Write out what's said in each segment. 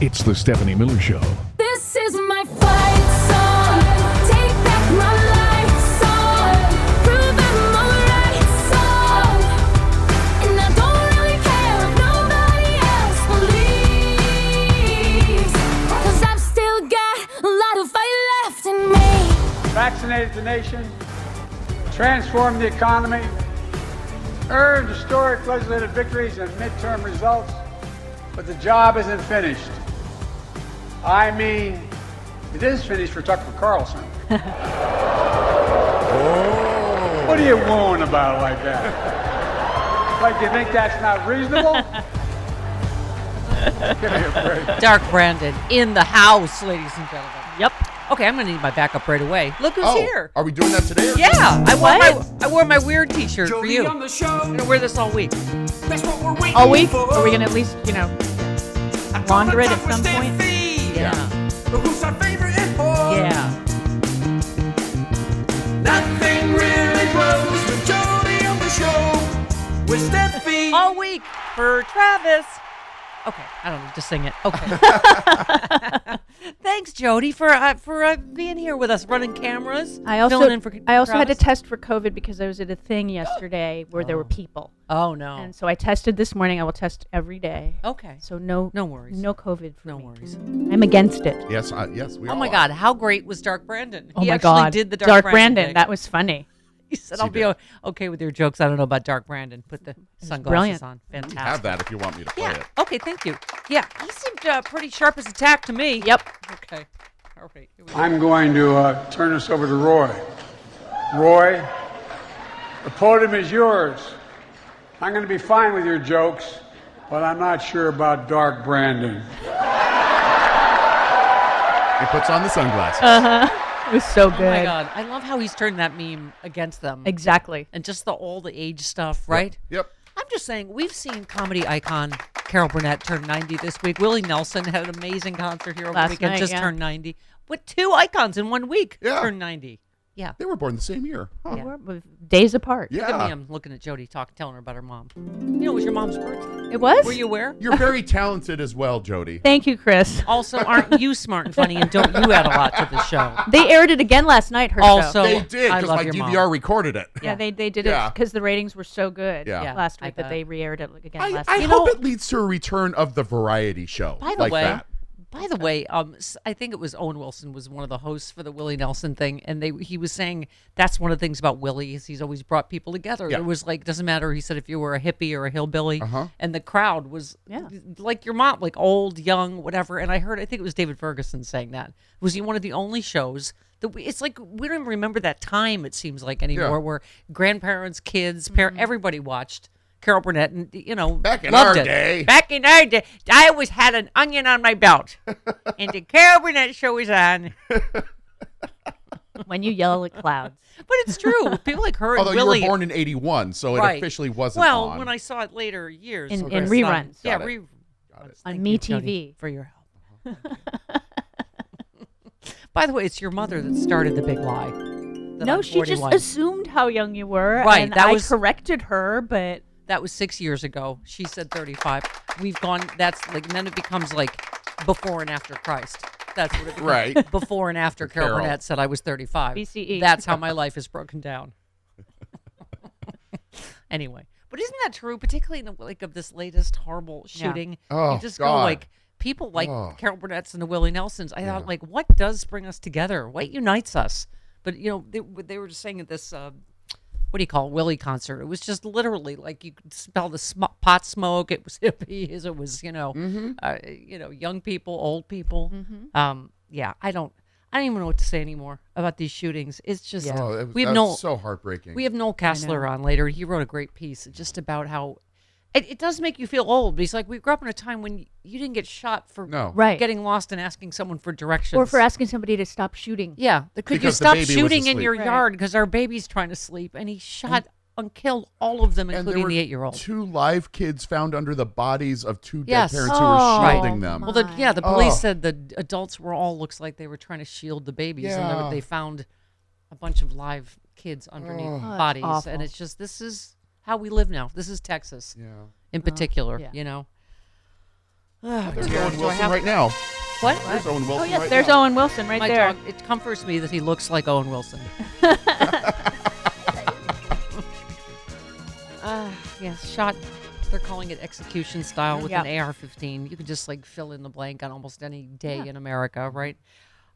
It's the Stephanie Miller Show. This is my fight song. Take back my life song. Prove I'm alright song. And I don't really care if nobody else believes. Cause I've still got a lot of fight left in me. vaccinated the nation, transformed the economy, earned historic legislative victories and midterm results, but the job isn't finished. I mean, it is finished for Tucker Carlson. Oh. What are you wooing about like that? Like you think that's not reasonable? Give me a break. Dark Brandon in the house, ladies and gentlemen. Yep. Okay, I'm gonna need my backup right away. Look who's Oh, here. are we doing that today? Or Yeah, I wore my What? I wore my weird T-shirt for you. on the show. I'm gonna wear this all week. That's what we're waiting All week? for. Are we gonna at least, you know, launder it at some point? Yeah. But who's our favorite info? Yeah. Nothing really grows with Jody on the show. With Steffi. All week for Travis. Okay, I don't know, just sing it. Okay. Thanks, Jody, for uh, for uh, being here with us, running cameras. I also filling in for I also had to test for COVID because I was at a thing yesterday where there were people, Oh no. and so I tested this morning. I will test every day. Okay. So no No worries. no COVID for No me. worries. I'm against it. Yes, uh, yes. We are. Oh all my are. God, how great was Dark Brandon? Oh he my actually god, did the Dark, Brandon. thing. That was funny. He said, Yes, "I'll he be did. o- okay with your jokes." I don't know about Dark Brandon. Put the sunglasses brilliant. on. You Fantastic. have that if you want me to play Yeah. it. Okay. Thank you. Yeah. He seemed uh, pretty sharp as a tack to me. Yep. Okay. All right. Here we go. I'm going to uh, turn this over to Roy. Roy, the podium is yours. I'm going to be fine with your jokes, but I'm not sure about Dark Brandon. He puts on the sunglasses. It was so good. Oh my God. I love how he's turned that meme against them. Exactly. and just the all the age stuff, right? Yep. I'm just saying, we've seen comedy icon Carol Burnett turn 90 this week. Willie Nelson had an amazing concert here over Last the weekend, night, just yeah. turned 90. With two icons in one week Yeah. turned 90. Yeah. They were born the same year. Huh. They were with days apart. Yeah. Look at me, I'm looking at Jody, talking, telling her about her mom. You know, it was your mom's birthday. It was. Were you aware? You're very talented as well, Jody. Thank you, Chris. Also, aren't you smart and funny, and don't you add a lot to the show? They aired it again last night. Her Also, show. They did I because love my your DVR mom. recorded it. Yeah, they they did Yeah. it because the ratings were so good Yeah. Yeah, last I week that they re-aired it again I, last I week. hope know- it leads to a return of the variety show. By the like way, that. By the way, um, s- I think it was Owen Wilson was one of the hosts for the Willie Nelson thing, and they he was saying that's one of the things about Willie is he's always brought people together. Yeah. It was like doesn't matter. He said if you were a hippie or a hillbilly, Uh-huh. and the crowd was Yeah. like your mom, like old, young, whatever. And I heard I think it was David Ferguson saying that was he one of the only shows. That we, it's like we don't even remember that time. It seems like anymore, Yeah. where grandparents, kids, parent, everybody watched Carol Burnett, and you know, Back in loved our it. day. Back in our day, I always had an onion on my belt, and the Carol Burnett show was on. when you yell at clouds. But it's true. People like her and Although Willie. you were born in '81, so it Right. officially wasn't well, on. when I saw it later years In- of in course, not- reruns. Yeah, Got it. re- Got it. On Thank Me you, TV. for your help. By the way, it's your mother that started the big lie. that No, I'm she just 41. assumed how young you were, Right, And that I was- corrected her, but That was six years ago. She said 35. We've gone, that's like, and then it becomes like before and after Christ. That's what it becomes. Right. Before and after Carol Carol. Burnett said I was 35. BCE. That's how my life is broken down. anyway, but isn't that true? Particularly in the wake of this latest horrible Yeah. shooting, Oh, you just go God. like people like Oh. Carol Burnett's and the Willie Nelsons. I Yeah. thought like, what does bring us together? What unites us? But you know, they, they were just saying at this. Uh, what do you call it, Willie concert? It was just literally like you could smell the sm- pot smoke. It was hippies. It was you know, Mm-hmm. uh, you know, young people, old people. Um, yeah, I don't, I don't even know what to say anymore about these shootings. It's just Oh, it was, we have no, so heartbreaking. we have Noel Casler on later. He wrote a great piece just about how it, it does make you feel old. But he's like, we grew up in a time when you didn't get shot for No. Right. getting lost and asking someone for directions or for asking somebody to stop shooting. yeah, could you Because the stop shooting in your Right. yard because our baby's trying to sleep? And he shot and killed all of them, and there including were the eight-year-old. two live kids found under the bodies of two dead Yes. parents who Oh, were shielding right. them. Well, the, yeah, the police Oh. said the adults were all looks like they were trying to shield the babies, and they, Yeah. were- they found a bunch of live kids underneath Oh. bodies, and it's just this is how we live now. This is Texas Yeah. in particular, yeah. you know. Oh, There's dear. Owen Wilson have- right now. What? There's Owen Wilson Oh yes, right there's now. Owen Wilson right My there. dog. It comforts me that he looks like Owen Wilson. uh, yes, shot. They're calling it execution style with Yeah. an AR-15. You could just like fill in the blank on almost any day Yeah. in America, right?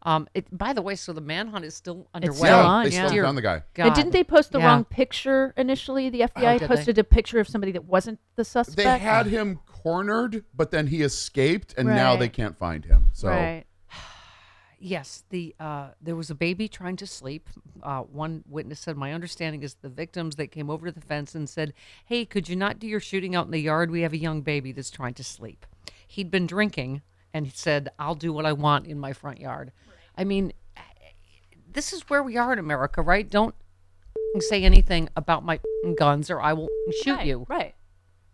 Um, it, by the way, so the manhunt is still underway. still Yeah, on, they yeah. still found the guy. God. And didn't they post the Yeah. wrong picture initially? The FBI did they? posted a picture of somebody that wasn't the suspect. They had him cornered, but then he escaped, and now Right. they can't find him. So right. Yes, the uh, there was a baby trying to sleep. Uh, one witness said, "My understanding is the victims that came over to the fence and said, "Hey, could you not do your shooting out in the yard? We have a young baby that's trying to sleep." He'd been drinking and he said, "I'll do what I want in my front yard." I mean, this is where we are in America, right? Don't say anything about my guns or I will shoot right. you Right.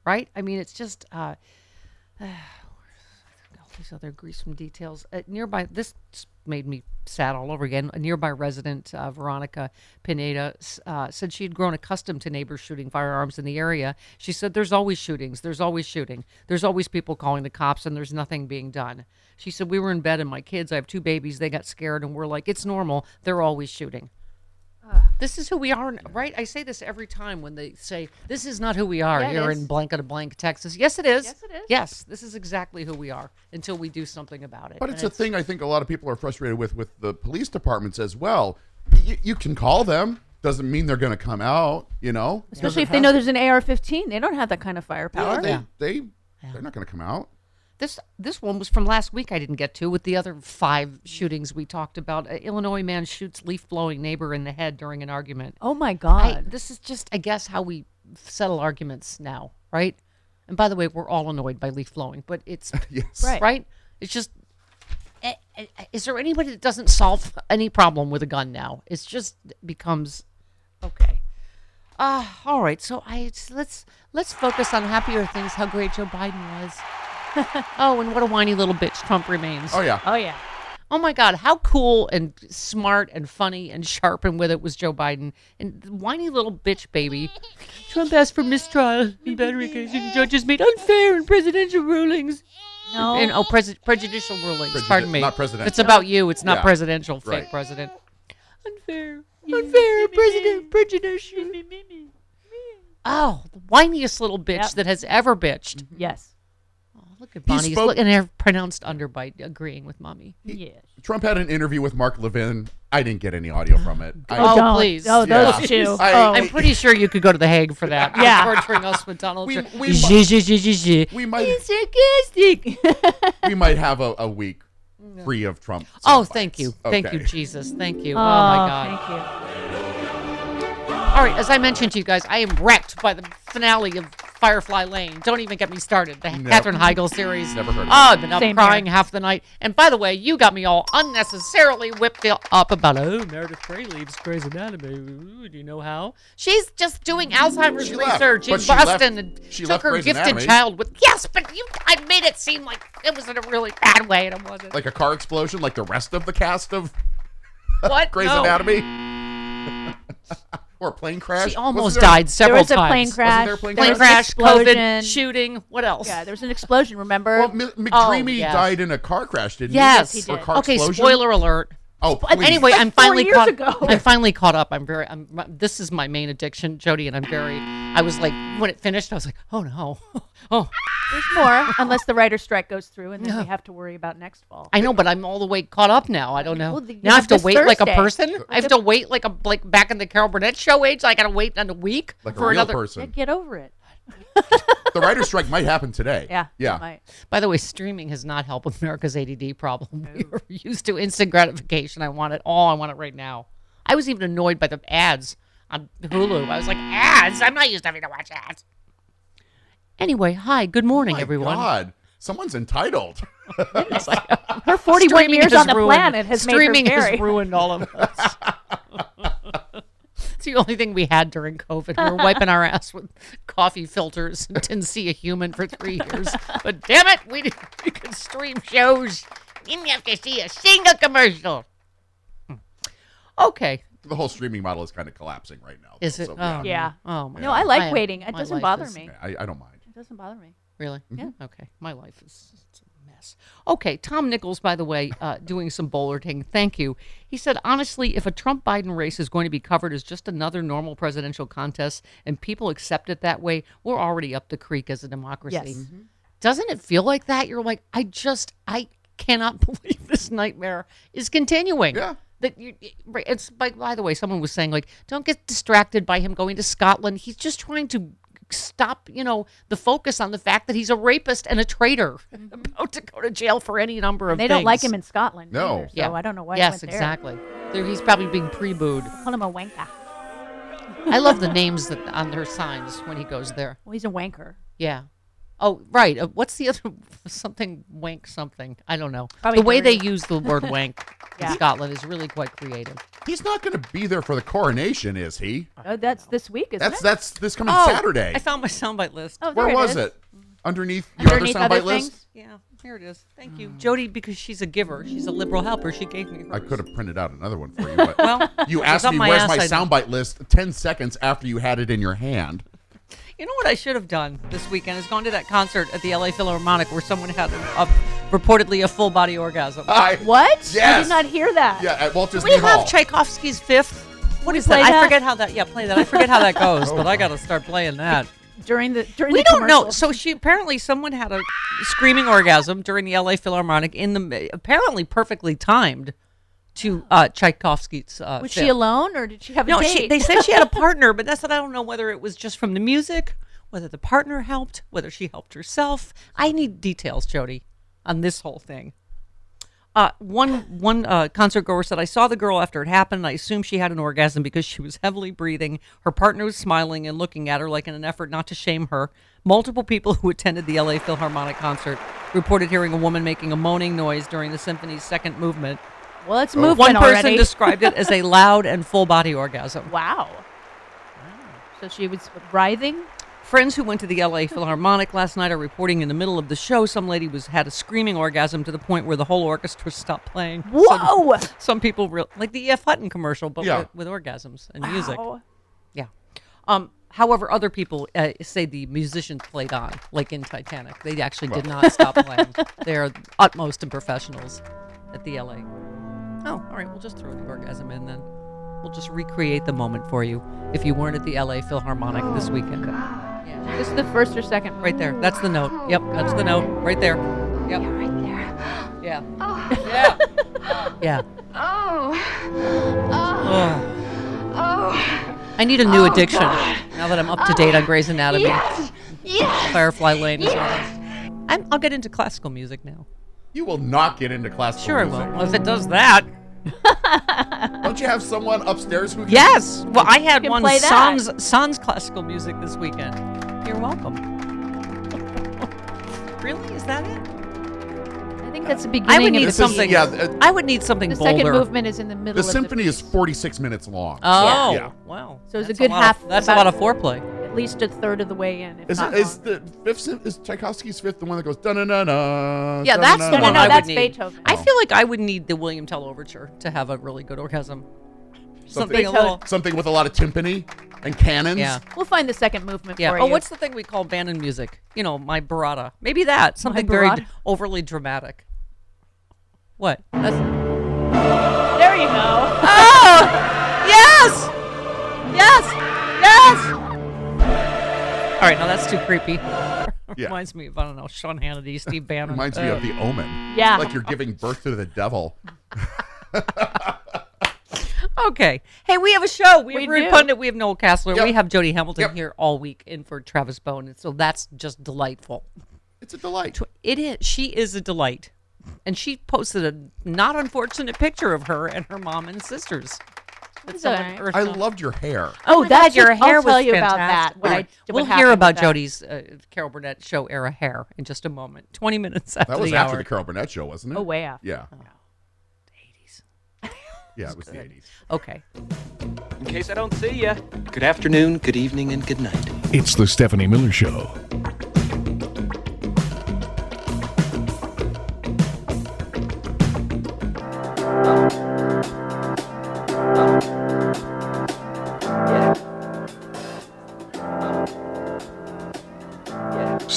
right? I mean, it's just uh, all these other gruesome details. Uh, nearby, this made me sad all over again. A nearby resident, uh, Veronica Pineda, uh, said she had grown accustomed to neighbors shooting firearms in the area. She said, "There's always shootings. There's always shooting. There's always people calling the cops, and there's nothing being done." She said, "We were in bed, and my kids. I have two babies. They got scared, and we're like, it's normal. They're always shooting." This is who we are, right? I say this every time when they say, "This is not who we are Yeah, it here is. in blank of blank, Texas." Yes, it is. Yes, it is. Yes, this is exactly who we are until we do something about it. But And it's a thing I think a lot of people are frustrated with with the police departments as well. You, you can call them. Doesn't mean they're going to come out, you know? Especially if they know there's an AR-15, they don't have that kind of firepower. Yeah, they, Yeah. they, they're not going to come out. This this one was from last week. I didn't get to with the other five shootings we talked about. An Illinois man shoots leaf blowing neighbor in the head during an argument. Oh my I, God. this is just, I guess, how we settle arguments now, right? And by the way, we're all annoyed by leaf blowing, but it's Yes. Right. right? It's just, eh, eh, is there anybody that doesn't solve any problem with a gun now? It's just becomes okay. Uh, all right. So I let's let's focus on happier things. How great Joe Biden was. oh, and what a whiny little bitch Trump remains. Oh, yeah. oh yeah. Oh my God, how cool and smart and funny and sharp and with it was Joe Biden. And whiny little bitch baby. Trump asked for mistrial in battery cases. Judges made unfair and presidential rulings. No. And oh, pres- prejudicial rulings. Prejudi- Pardon me. not presidential. It's about you. It's not Yeah. presidential. Fake Right. president. Unfair. Unfair. President. Prejudicial. Oh, the whiniest little bitch Yep. that has ever bitched. yes. Look at Bonnie. spoke- Look, and they're pronounced underbite, agreeing with mommy. Yes. Trump had an interview with Mark Levin. I didn't get any audio from it. I, Oh, don't. please. Oh, those Yeah. two. I- oh. I'm pretty sure you could go to the Hague for that. Yeah. torturing us with Donald We- Trump. we Zh, mu- zh, zh, zh, zh. we might He's sarcastic. we might have a, a week free of Trump. oh, sound thank bites. you, thank you, Okay. Jesus, thank you. oh, Oh, my God. Thank you. All right, as I mentioned to you guys, I am wrecked by the finale of Firefly Lane. Don't even get me started. The No. Katherine Heigl series. Never heard of Oh, I've been up Same crying here. half the night. And by the way, you got me all unnecessarily whipped up about oh Meredith Grey leaves Grey's Anatomy. Ooh, do you know how? She's just doing Alzheimer's She research but in she left- Boston and she took her Grey's gifted Anatomy. child with. Yes, but you, I made it seem like it was in a really bad way, and it wasn't. Like a car explosion, like the rest of the cast of what? Grey's No. Anatomy, or a plane crash. She almost there- died There several was a times. plane crash. there a plane Plane was an crash, explosion. COVID, shooting. What else? Yeah, there was an explosion. Remember? Well, M- McDreamy Oh, yes. died in a car crash, didn't Yes, he? he Or did. car okay, explosion? spoiler alert. Oh, please. Anyway, I'm finally caught. ago. I'm finally caught up. I'm very. I'm. This is my main addiction, Jody, and I'm very. I was like, when it finished, I was like, oh no, oh. There's more, unless the writer's strike goes through, and then we have to worry about next fall. I know, but I'm all the way caught up now. I don't know. Well, the- now I have have to this wait like a person. I have to wait like a like back in the Carol Burnett show age. I got to wait another week like a for real another. Yeah, person. get over it. the writer's strike might happen today. Yeah. yeah. Might. By the way, streaming has not helped with America's ADD problem. We're used to instant gratification. I want it all. I want it right now. I was even annoyed by the ads on Hulu. I was like, ads? I'm not used to having to watch ads. Anyway, hi. Good morning, My everyone. God, somene's entitled. Her 41 Streaming years on the ruined- planet has streaming made her very. has ruined all of us. it's the only thing we had during COVID. We were wiping our ass with coffee filters and didn't see a human for three years. But damn it, we, did, we could stream shows. Didn't have to see a single commercial. Hmm. Okay, the whole streaming model is kind of collapsing right now. is it? So, oh, Yeah. Oh my No, God. I like am- waiting. It doesn't bother is- me. I, I don't mind. It doesn't bother me. Really? Yeah. Okay. My life is it's Okay. Tom Nichols, by the way, uh, doing some bowlerting. Thank you. He said, honestly, if a Trump Biden race is going to be covered as just another normal presidential contest and people accept it that way, we're already up the creek as a democracy. Yes. Mm-hmm. Doesn't it feel like that? You're like, I just, I cannot believe this nightmare is continuing. Yeah. That you, right, it's by, by the way, someone was saying like, don't get distracted by him going to Scotland. He's just trying to stop, you know, the focus on the fact that he's a rapist and a traitor about to go to jail for any number of Mm-hmm. They don't like him in Scotland. No. either, so Yeah. I don't know why. he yes, went there. exactly. There, he's probably being pre-booed. Call him a wanker. I love the names that on their signs when he goes there. Well, he's a wanker. Yeah. Oh, right. Uh, what's the other something wank something? I don't know. Probably the way they use the word wank Yeah. in Scotland is really quite creative. He's not going to be there for the coronation, is he? Oh, that's this week, isn't That's it? that's this coming Oh, Saturday. I found my soundbite list. oh, there Where was is. it? Underneath your Underneath other other soundbite list? Yeah, here it is. Thank you, Jody, because she's a giver. She's a liberal helper. She gave me. I could have printed out another one for you, but Well, you asked me my where's my soundbite list 10 seconds after you had it in your hand. You know what I should have done this weekend is gone to that concert at the LA Philharmonic where someone had a, a, reportedly a full body orgasm. I, What? I did not hear that. Yeah, at Walt Disney we Hall. have Tchaikovsky's Fifth. What is we is that? I forget how that. Yeah, play that. I forget how that goes, but I got to start playing that. During the during the We the don't know. So she apparently someone had a screaming orgasm during the LA Philharmonic in the apparently perfectly timed to uh, Tchaikovsky's. Uh, was Fifth. she alone or did she have a No, she, they said she had a partner, but that's what I don't know whether it was just from the music, whether the partner helped, whether she helped herself. I need details, Jody, on this whole thing. Uh, one one uh, concert goer said, "I saw the girl after it happened. And I assumed she had an orgasm because she was heavily breathing. Her partner was smiling and looking at her like in an effort not to shame her. Multiple people who attended the LA Philharmonic concert reported hearing a woman making a moaning noise during the symphony's second movement. Well, it's Oh. movement One person already. described it as a loud and full body orgasm. wow. So she was writhing. Friends who went to the LA Philharmonic last night are reporting in the middle of the show some lady was had a screaming orgasm to the point where the whole orchestra stopped playing. Some, Whoa! some people real like the E.F. Hutton commercial, but Yeah. with, with orgasms and music. Yeah. Um. However, other people uh, say the musicians played on, like in Titanic. They actually did not stop playing. They're utmost and professionals at the LA. Oh, all right. We'll just throw the orgasm in then. We'll just recreate the moment for you if you weren't at the LA Philharmonic this oh, weekend. Yeah. This is the first or second. Right there. That's the note. Yep, that's the note. Right there. Yep. Right there. Yeah. Oh, Yeah. Yeah. oh, Oh. oh. I need a new Oh, addiction God. now that I'm up to date on Grey's Anatomy. Yes, yes. Firefly Lane is on. I'm, I'll get into classical music now. You will not get into classical Sure, I music. will. Well, if it does that. Don't you have someone upstairs who? Can Yes. Well, I had one play that. Sans Sans classical music this weekend. You're welcome. really? Is that it? I think that's the beginning. I would need the This is- something. yeah, uh, I would need something The bolder. second movement is in the middle. The of symphony the, is 46 minutes long. Oh, Yeah. wow. So it's a good lot half- Of, that's about- a lot of foreplay. At least a third of the way in. If Is, not it, is the fifth sym- is Tchaikovsky's fifth the one that goes da na na na? Yeah, that's the No, no, one no, I would that's need. Beethoven. I oh. feel like I would need the William Tell overture to have a really good orgasm. Something, Something- a little. something with a lot of timpani and cannons. Yeah. We'll find the second movement Yeah. for Oh, you. what's the thing we call abandoned music? You know, my barada. Maybe that. Something very barada? overly dramatic. What? That's, right, now that's too creepy. Reminds me of, I don't know, Sean Hannity, Steve Bannon. Reminds me of The Omen. Yeah. Like you're giving birth to the devil. Okay. Hey, we have a show. We have We Rude do. Pundit. We have Noel Casler. Yep. We have Jody Hamilton Yep. here all week in for Travis Bone. And so that's just delightful. It's a delight. It is. She is a delight. And she posted a not unfortunate picture of her and her mom and sisters. That It's someone alright. earthed I on- loved your hair. Oh, my that's God, your hair I'll tell was you about fantastic. that. What I, what we'll hear about. Jody's uh, Carol Burnett show era hair in just a moment. 20 minutes after That was the after hour. the Carol Burnett show, wasn't it? Oh, way after. Yeah. 80s. Yeah, it was the 80s. Okay. In case I don't see you, good afternoon, good evening, and good night. It's the Stephanie Miller Show.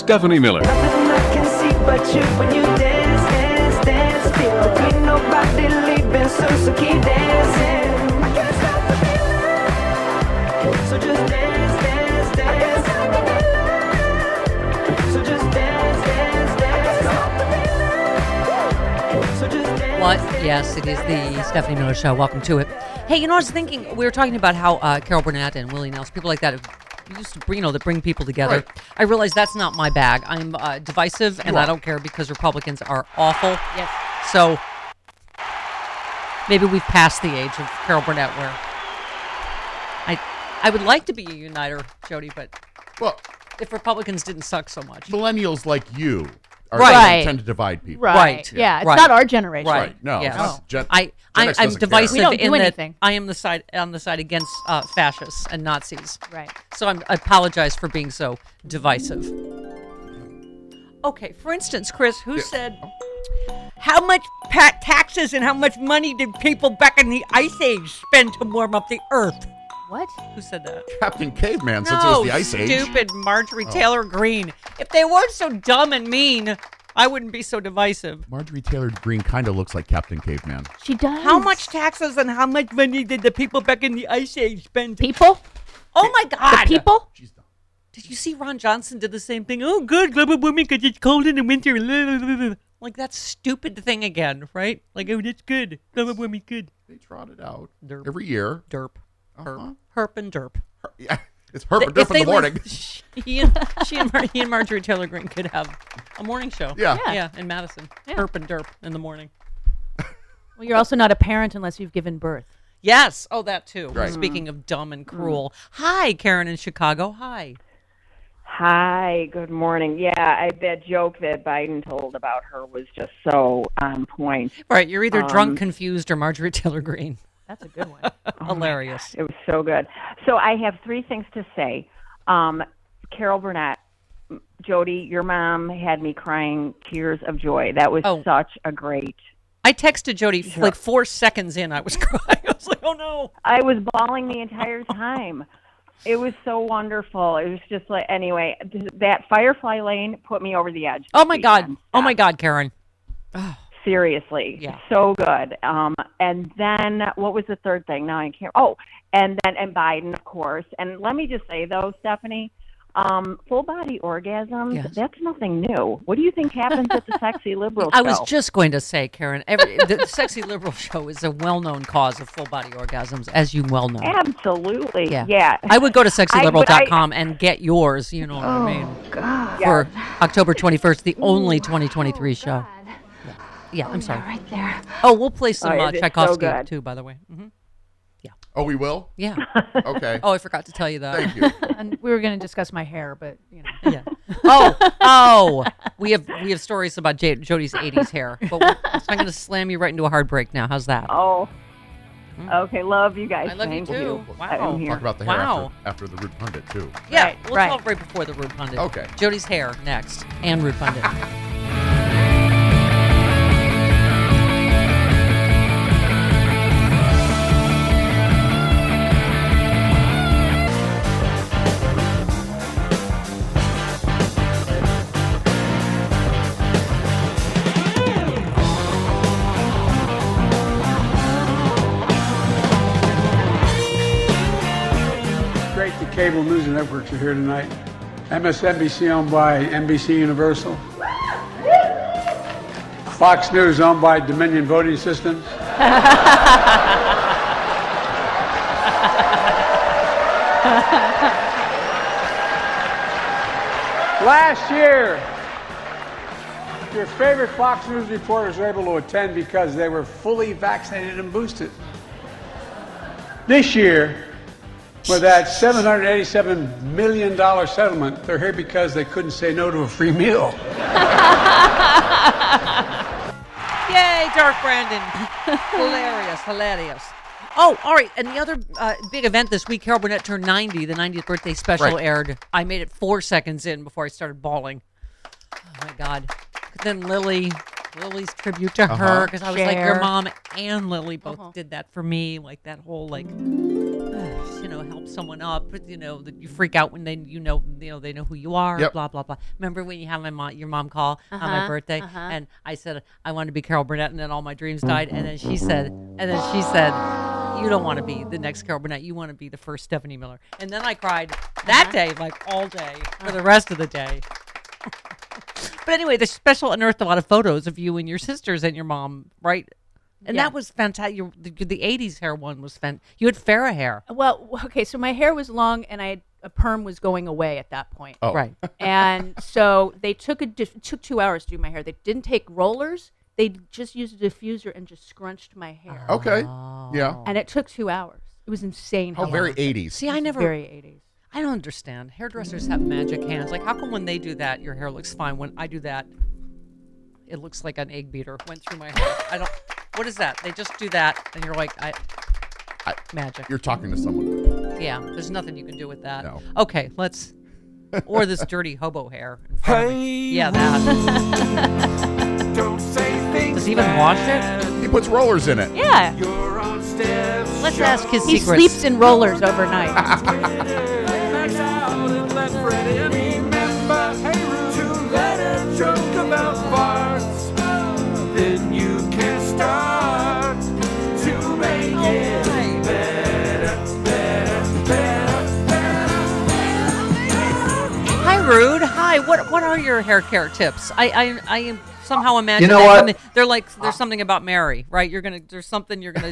Stephanie Miller. What? Yes, it is the Stephanie Miller Show. Welcome to it. Hey, you know, I was thinking, we were talking about how uh, Carol Burnett and Willie Nelson, people like that, have used to bring, you know, that bring people together. Right. I realize that's not my bag. I'm uh, divisive, and You I don't care because Republicans are awful. Yes. So maybe we've passed the age of Carol Burnett where I I would like to be a uniter, Jody, but Well, if Republicans didn't suck so much. millennials like you are Right. tend to divide people. Right. Right. Yeah. It's Right. not our generation. Right. No, Yes. it's not Gen- I, Gen I X I'm doesn't care. divisive We don't do in that anything. I am the side on the side against uh, fascists and Nazis. Right. So I'm, I apologize for being so divisive. Okay, for instance, Chris, who said how much pa- taxes and how much money did people back in the Ice Age spend to warm up the Earth? What? Who said that? Captain Caveman since it was the Ice Age. Oh. stupid Marjorie Taylor Greene. If they weren't so dumb and mean, I wouldn't be so divisive. Marjorie Taylor Greene kind of looks like Captain Caveman. She does. How much taxes and how much money did the people back in the Ice Age spend? people? oh my God! The people? She's dumb. Did you see Ron Johnson did the same thing? Oh, good, global warming because it's cold in the winter. Like that stupid thing again, right? Like, oh, that's good. Global warming, good. They trot it out Derp. every year. Derp, Uh-huh. herp, herp, and derp. Her- Yeah, it's Herbert If Durf in the morning. lived- he and she and, Mar- he and Marjorie Taylor Greene could have a morning show. Yeah. Yeah. yeah, in Madison. Yeah. Herp and derp in the morning. Well, you're also not a parent unless you've given birth. Yes. Oh, that too. Right. Speaking of dumb and cruel. Hi, Karen in Chicago. Hi. Hi, good morning. Yeah, I, that joke that Biden told about her was just so on point. Right. You're either drunk, Um, confused, or Marjorie Taylor Greene. That's a good one. Hilarious. It was so good. So I have three things to say. Um, Carol Burnett, Jody, your mom had me crying tears of joy. That was Oh. such a great. I texted Jody f- like four seconds in. I was crying. I was like, oh no. I was bawling the entire time. It was so wonderful. It was just like anyway, th- that Firefly Lane put me over the edge. Oh my God. weekend. Oh my God, Karen. Seriously, Yeah. so good. Um, and then what was the third thing? Now I can't. Oh, and then and Biden, of course. And let me just say though, Stephanie, um, full body orgasms. Yes. That's nothing new. What do you think happens at the sexy liberal I was just going to say, Karen, every, the Sexy Liberal Show is a well known cause of full body orgasms, as you well know. Absolutely. Yeah. Yeah. I would go to I- but I- sexyliberal.com and get yours, you know what I mean? God. For October 21st, the only 2023 show. Yeah, I'm sorry. right there. Oh, we'll play some Oh, uh, it is so Tchaikovsky too, by the way. hmm Yeah. Oh, we will. Yeah. Okay. Oh, I forgot to tell you that. Thank you. And we were going to discuss my hair, but you know. Yeah. Oh, oh, we have we have stories about J- Jody's '80s hair, but we're, I'm going to slam you right into a hard break now. How's that? Oh. Okay. Love you guys. I love you Thank too. Wow. I'm here. Talk about the hair Wow. after, after the Rude Pundit too. Yeah, Right, we'll right. talk right before the Rude Pundit. Okay. Jody's hair next, and Rude Pundit. Cable news networks are here tonight. MSNBC owned by NBC Universal. Fox News owned by Dominion Voting Systems. Last year, your favorite Fox News reporters were able to attend because they were fully vaccinated and boosted. This year, with that $787 million settlement, they're here because they couldn't say no to a free meal. Yay, Dark Brandon. hilarious, hilarious. Oh, all right. And the other uh, big event this week, Carol Burnett turned 90. The 90th birthday special Right. aired. I made it four seconds in before I started bawling. Oh, my God. Then Lily, Lily's tribute to her, Uh-huh. because I was like, your mom and Lily both did that for me. Like that whole, like, you know, help someone up, but, you know, that you freak out when they, you know, you know, they know who you are. Yep. Blah blah blah. Remember when you had my mom, your mom call on my Uh-huh, birthday, uh-huh. and I said I wanted to be Carol Burnett, and then all my dreams died, and then she said, and then she said, you don't want to be the next Carol Burnett, you want to be the first Stephanie Miller, and then I cried that Uh-huh. day, like all day for the rest of the day. But anyway, the special unearthed a lot of photos of you and your sisters and your mom, right? And Yeah. that was fantastic. Your, the, the 80s hair one was fan. You had Farrah hair. Well, okay, so my hair was long and I had a perm was going away at that point. Oh. Right. and so they took a diff- took two hours to do my hair. They didn't take rollers. They just used a diffuser and just scrunched my hair. Okay. Oh. Yeah. And it took two hours. It was insane. Oh, how very long 80s. See, I never, Very 80s. I don't understand. Hairdressers have magic hands. Like, how come when they do that, your hair looks fine? When I do that, it looks like an egg beater went through my hair. I don't, what is that? They just do that, and you're like, I, I- magic. You're talking to someone. Yeah, there's nothing you can do with that. No. Okay, let's. Or this dirty hobo hair. in front of me. Yeah, that. Don't say things Does he even wash it? He puts rollers in it. Yeah. You're on. Let's ask his He secrets. sleeps in rollers overnight. joke about farts. Then you can start to make oh it better, better, better, better. Hi, Rude. Hi. What What are your hair care tips? I I, I am somehow imagine know what? something- they're like there's something about Mary, right? You're gonna there's something you're gonna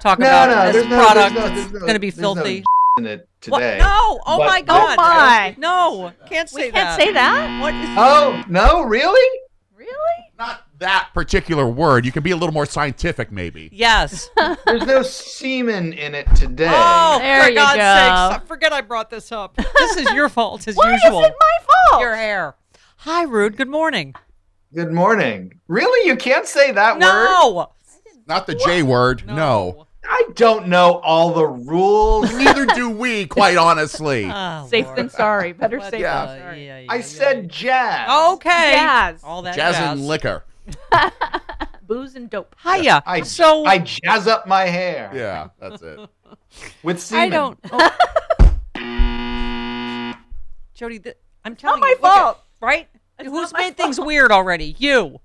talk No, about no, this no- product there's no- that's no- gonna be there's no filthy. In it What? No! Oh my God! Oh my. No! Can't say We can't that. say that? What is? Oh no, really? Really? Not that particular word. You can be a little more scientific, maybe. Yes. There's no semen in it today. Oh, There for you God's go. sakes! I forget I brought this up. This is your fault as Why is usual. it my fault? Your hair. Hi, Rude. Good morning. Good morning. Really, you can't say that word. No. Not the J word. No. I don't know all the rules. Neither do we, quite honestly. Oh, Safe Lord. than sorry. Better safe Yeah. than sorry. yeah, yeah, I yeah. said jazz. Okay. Jazz. All that Jazz jazz. and liquor. Booze and dope. Hiya. I so I jazz up my hair Yeah, that's it. with semen. I don't. oh. Jody, th- I'm telling my you. look at- fault. right? It's Who's not my made things weird already? You.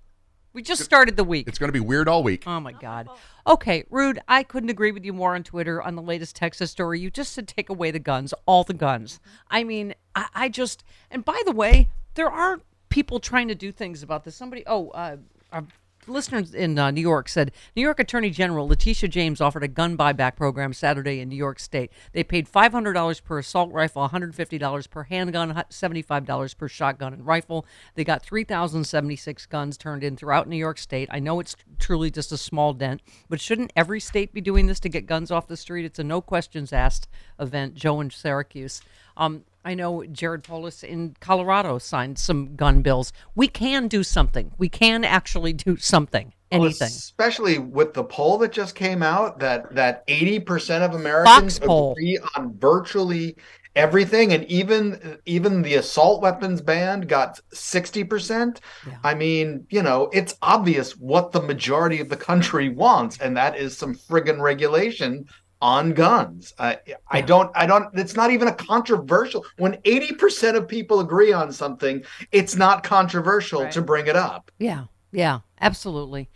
We just started the week. It's going to be weird all week. Oh my God. Okay, Rude, I couldn't agree with you more on Twitter on the latest Texas story. You just said take away the guns, all the guns. I mean, I, I just, and by the way, there are people trying to do things about this. Somebody, oh, uh, our listeners in uh, New York said New York Attorney General Letitia James offered a gun buyback program Saturday in New York State. They paid $500 per assault rifle, $150 per handgun, $75 per shotgun and rifle. They got 3,076 guns turned in throughout New York State. I know it's truly just a small dent, but shouldn't every state be doing this to get guns off the street? It's a no questions asked event. Joe in Syracuse. Um, I know Jared Polis in Colorado signed some gun bills. We can do something. We can actually do something. Well, Anything. especially with the poll that just came out that that 80% of Americans Fox poll. agree on virtually everything and even even the assault weapons ban got 60%. I mean, you know, it's obvious what the majority of the country wants and that is some friggin' regulation on guns. I I don't I don't it's not even a controversial when 80% of people agree on something, it's not controversial Right. to bring it up. Yeah, yeah, absolutely.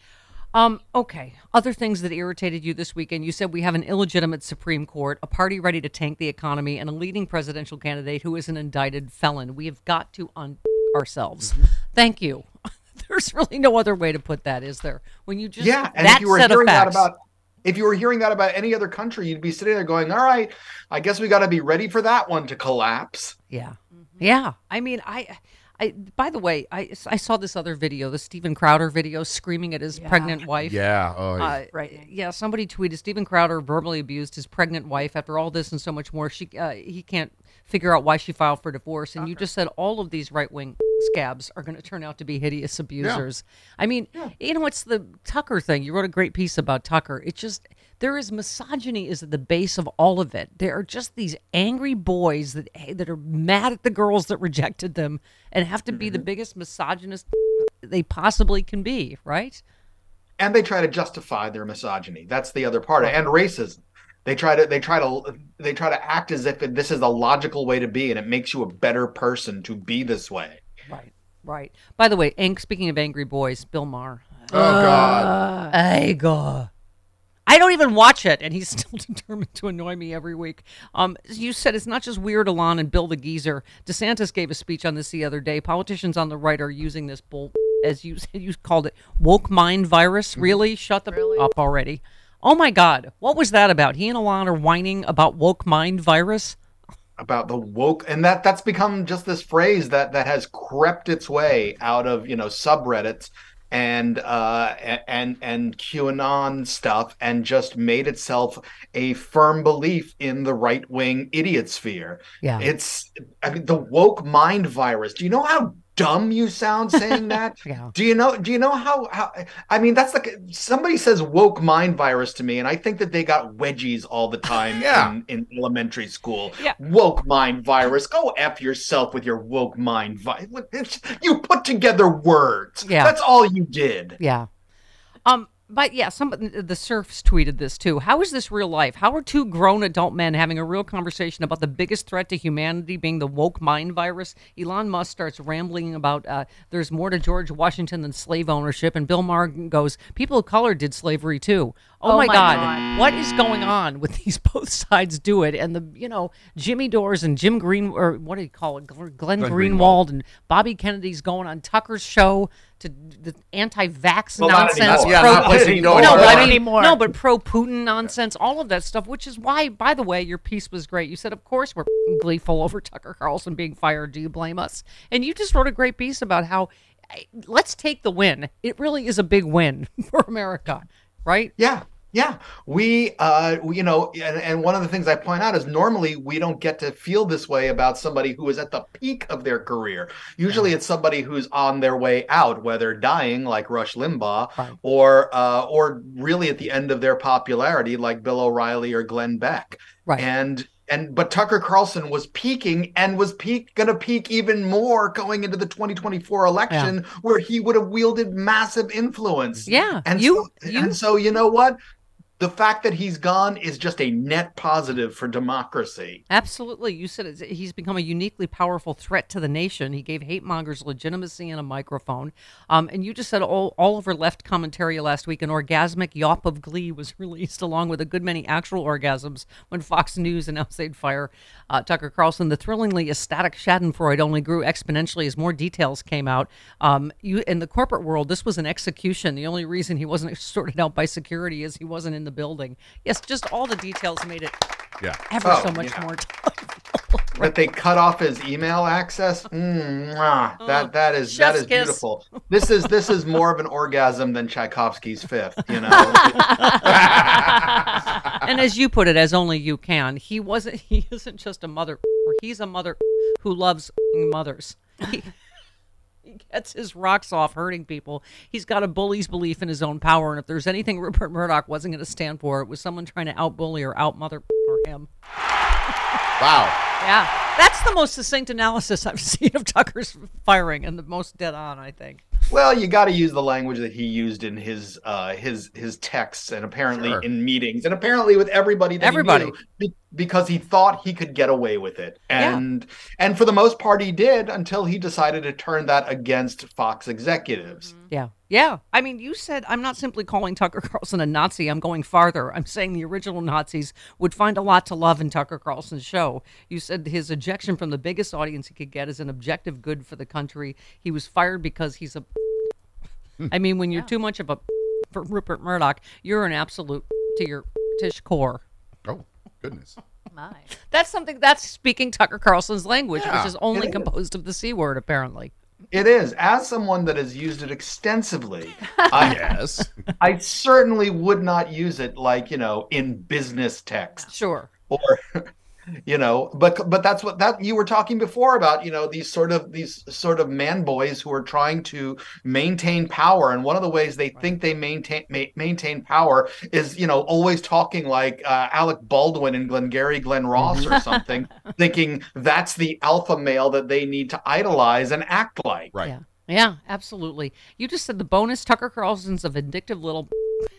Um, okay. Other things that irritated you this weekend. You said we have an illegitimate Supreme Court, a party ready to tank the economy, and a leading presidential candidate who is an indicted felon. We have got to un ourselves. Thank you. There's really no other way to put that, is there? When you just yeah, and that if you were hearing that about if you were hearing that about any other country, you'd be sitting there going, "All right, I guess we got to be ready for that one to collapse." Yeah. Yeah. I mean, I, I, by the way, I, I saw this other video, the Steven Crowder video, screaming at his pregnant wife. Yeah. Oh, yeah. Uh, right. Yeah. Somebody tweeted Steven Crowder verbally abused his pregnant wife. After all this and so much more, she uh, he can't figure out why she filed for divorce. And you just said all of these right wing scabs are going to turn out to be hideous abusers. I mean, you know, it's the Tucker thing. You wrote a great piece about Tucker. It's just there is misogyny is at the base of all of it. There are just these angry boys that that are mad at the girls that rejected them and have to be the mm-hmm. biggest misogynist they possibly can be. Right. And they try to justify their misogyny. That's the other part, and racism. They try to they try to they try to act as if this is a logical way to be, and it makes you a better person to be this way. Right. Right. By the way, ang- speaking of angry boys, Bill Maher. Oh God. I go. I don't even watch it, and he's still determined to annoy me every week. Um, you said it's not just Weird Elon and Bill the Geezer. DeSantis gave a speech on this the other day. Politicians on the right are using this bull, as you said, you called it woke mind virus. Really? Shut the up already. Oh my God, what was that about? He and Elon are whining about woke mind virus. About the woke and that that's become just this phrase that that has crept its way out of you know subreddits and uh and and QAnon stuff and just made itself a firm belief in the right wing idiot sphere. Yeah. It's I mean the woke mind virus. Do you know how dumb you sound saying that? Yeah. Do you know do you know how how I mean that's like somebody says woke mind virus to me and I think that they got wedgies all the time Yeah. in, in elementary school. Yeah. Woke mind virus. Go F yourself with your woke mind virus. You put together words. Yeah. That's all you did. Yeah. Um. But yeah, somebody the Surfs tweeted this too. How is this real life? How are two grown adult men having a real conversation about the biggest threat to humanity being the woke mind virus? Elon Musk starts rambling about uh, there's more to George Washington than slave ownership, and Bill Maher goes, "People of color did slavery too." Oh, Oh my, my God. God. what is going on with these both sides do it? And the you know Jimmy Dores and Jim Green or what do you call it, Glenn, Glenn Greenwald and Bobby Kennedy's going on Tucker's show to the anti-vax Well, nonsense. anymore. Yeah, pro- not place you can go no, but I anymore. mean, Anymore. no, but pro Putin nonsense, all of that stuff, which is why, by the way, your piece was great. You said, of course, we're gleeful over Tucker Carlson being fired. Do you blame us? And you just wrote a great piece about how eh, let's take the win. It really is a big win for America, right? Yeah. Yeah, we, uh, we, you know, and, and one of the things I point out is normally we don't get to feel this way about somebody who is at the peak of their career. Usually, it's somebody who's on their way out, whether dying like Rush Limbaugh, Right. or uh, or really at the end of their popularity, like Bill O'Reilly or Glenn Beck. Right. And and but Tucker Carlson was peaking and was peak going to peak even more going into the 2024 election, where he would have wielded massive influence. Yeah, And you- so, you- and so you know what? The fact that he's gone is just a net positive for democracy. Absolutely. You said he's become a uniquely powerful threat to the nation. He gave hate mongers legitimacy and a microphone. Um, and you just said all, all over left commentary last week, an orgasmic yawp of glee was released along with a good many actual orgasms when Fox News announced they'd fire uh, Tucker Carlson. The thrillingly ecstatic Schadenfreude only grew exponentially as more details came out. Um, you In the corporate world, this was an execution. The only reason he wasn't sorted out by security is he wasn't in the building. Yes, just all the details made it Yeah. ever Oh, so much yeah. more time. That they cut off his email access. Mm, mwah. Oh, that that is that chef's is kiss. beautiful. This is this is more of an orgasm than Tchaikovsky's Fifth. You know. and as you put it, as only you can, he wasn't. He isn't just a mother. He's a mother who loves mothers. He, he gets his rocks off hurting people. He's got a bully's belief in his own power, and if there's anything Rupert Murdoch wasn't going to stand for, it was someone trying to outbully or outmother or him. Wow. Yeah, that's the most succinct analysis I've seen of Tucker's firing, and the most dead on, I think. Well, you got to use the language that he used in his uh, his his texts, and apparently Sure. in meetings, and apparently with everybody. That Everybody. he knew, be- because he thought he could get away with it, Yeah. and and for the most part, he did until he decided to turn that against Fox executives. Yeah. Yeah. I mean, you said I'm not simply calling Tucker Carlson a Nazi. I'm going farther. I'm saying the original Nazis would find a lot to love in Tucker Carlson's show. You said his ejection from the biggest audience he could get is an objective good for the country. He was fired because he's a. I mean, when you're too much of a for Rupert Murdoch, you're an absolute to your tish core. Oh, goodness. My. That's something that's speaking Tucker Carlson's language, Yeah, which is only it is. composed of the C word, apparently. It is as someone that has used it extensively. I, Yes. I certainly would not use it like you know in business text. Sure. or you know but but that's what that you were talking before about you know these sort of these sort of man boys who are trying to maintain power and one of the ways they think they maintain ma- maintain power is you know always talking like uh, Alec Baldwin and Glengarry Glen Ross or something thinking that's the alpha male that they need to idolize and act like Right. Yeah. Yeah, absolutely. You just said the bonus Tucker Carlson's a vindictive little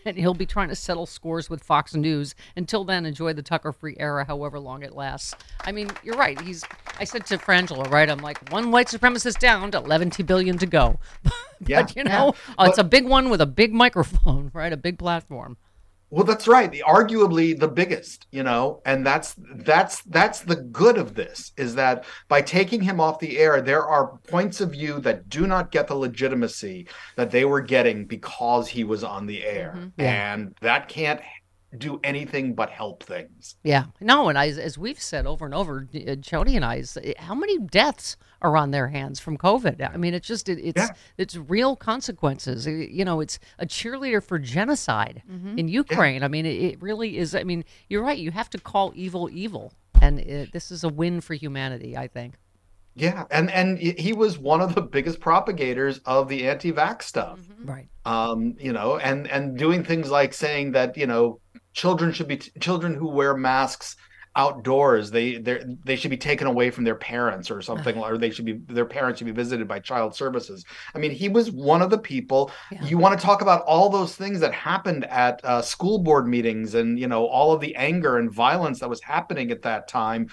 and he'll be trying to settle scores with Fox News. Until then, enjoy the Tucker free era, however long it lasts. I mean, you're right. He's. I said to Frangela, right? I'm like, one white supremacist down to 11 billion to go. but, Yeah, you know, yeah. it's a big one with a big microphone, right? A big platform. Well, that's right. The arguably the biggest, you know, and that's that's that's the good of this is that by taking him off the air, there are points of view that do not get the legitimacy that they were getting because he was on the air, and that can't do anything but help things. Yeah, no, and I, as we've said over and over, uh, Jody and I, is, uh, how many deaths are on their hands from COVID? I mean, it's just it, it's Yeah. it's real consequences. You know, it's a cheerleader for genocide Mm-hmm. in Ukraine. I mean, it, it really is. I mean, you're right. You have to call evil evil, and this is a win for humanity. I think. Yeah, and and he was one of the biggest propagators of the anti-vax stuff. Right. um, you know, and and doing things like saying that you know children should be children who wear masks outdoors they they they should be taken away from their parents or something or they should be their parents should be visited by child services. I mean he was one of the people. You want to talk about all those things that happened at uh, school board meetings and you know all of the anger and violence that was happening at that time.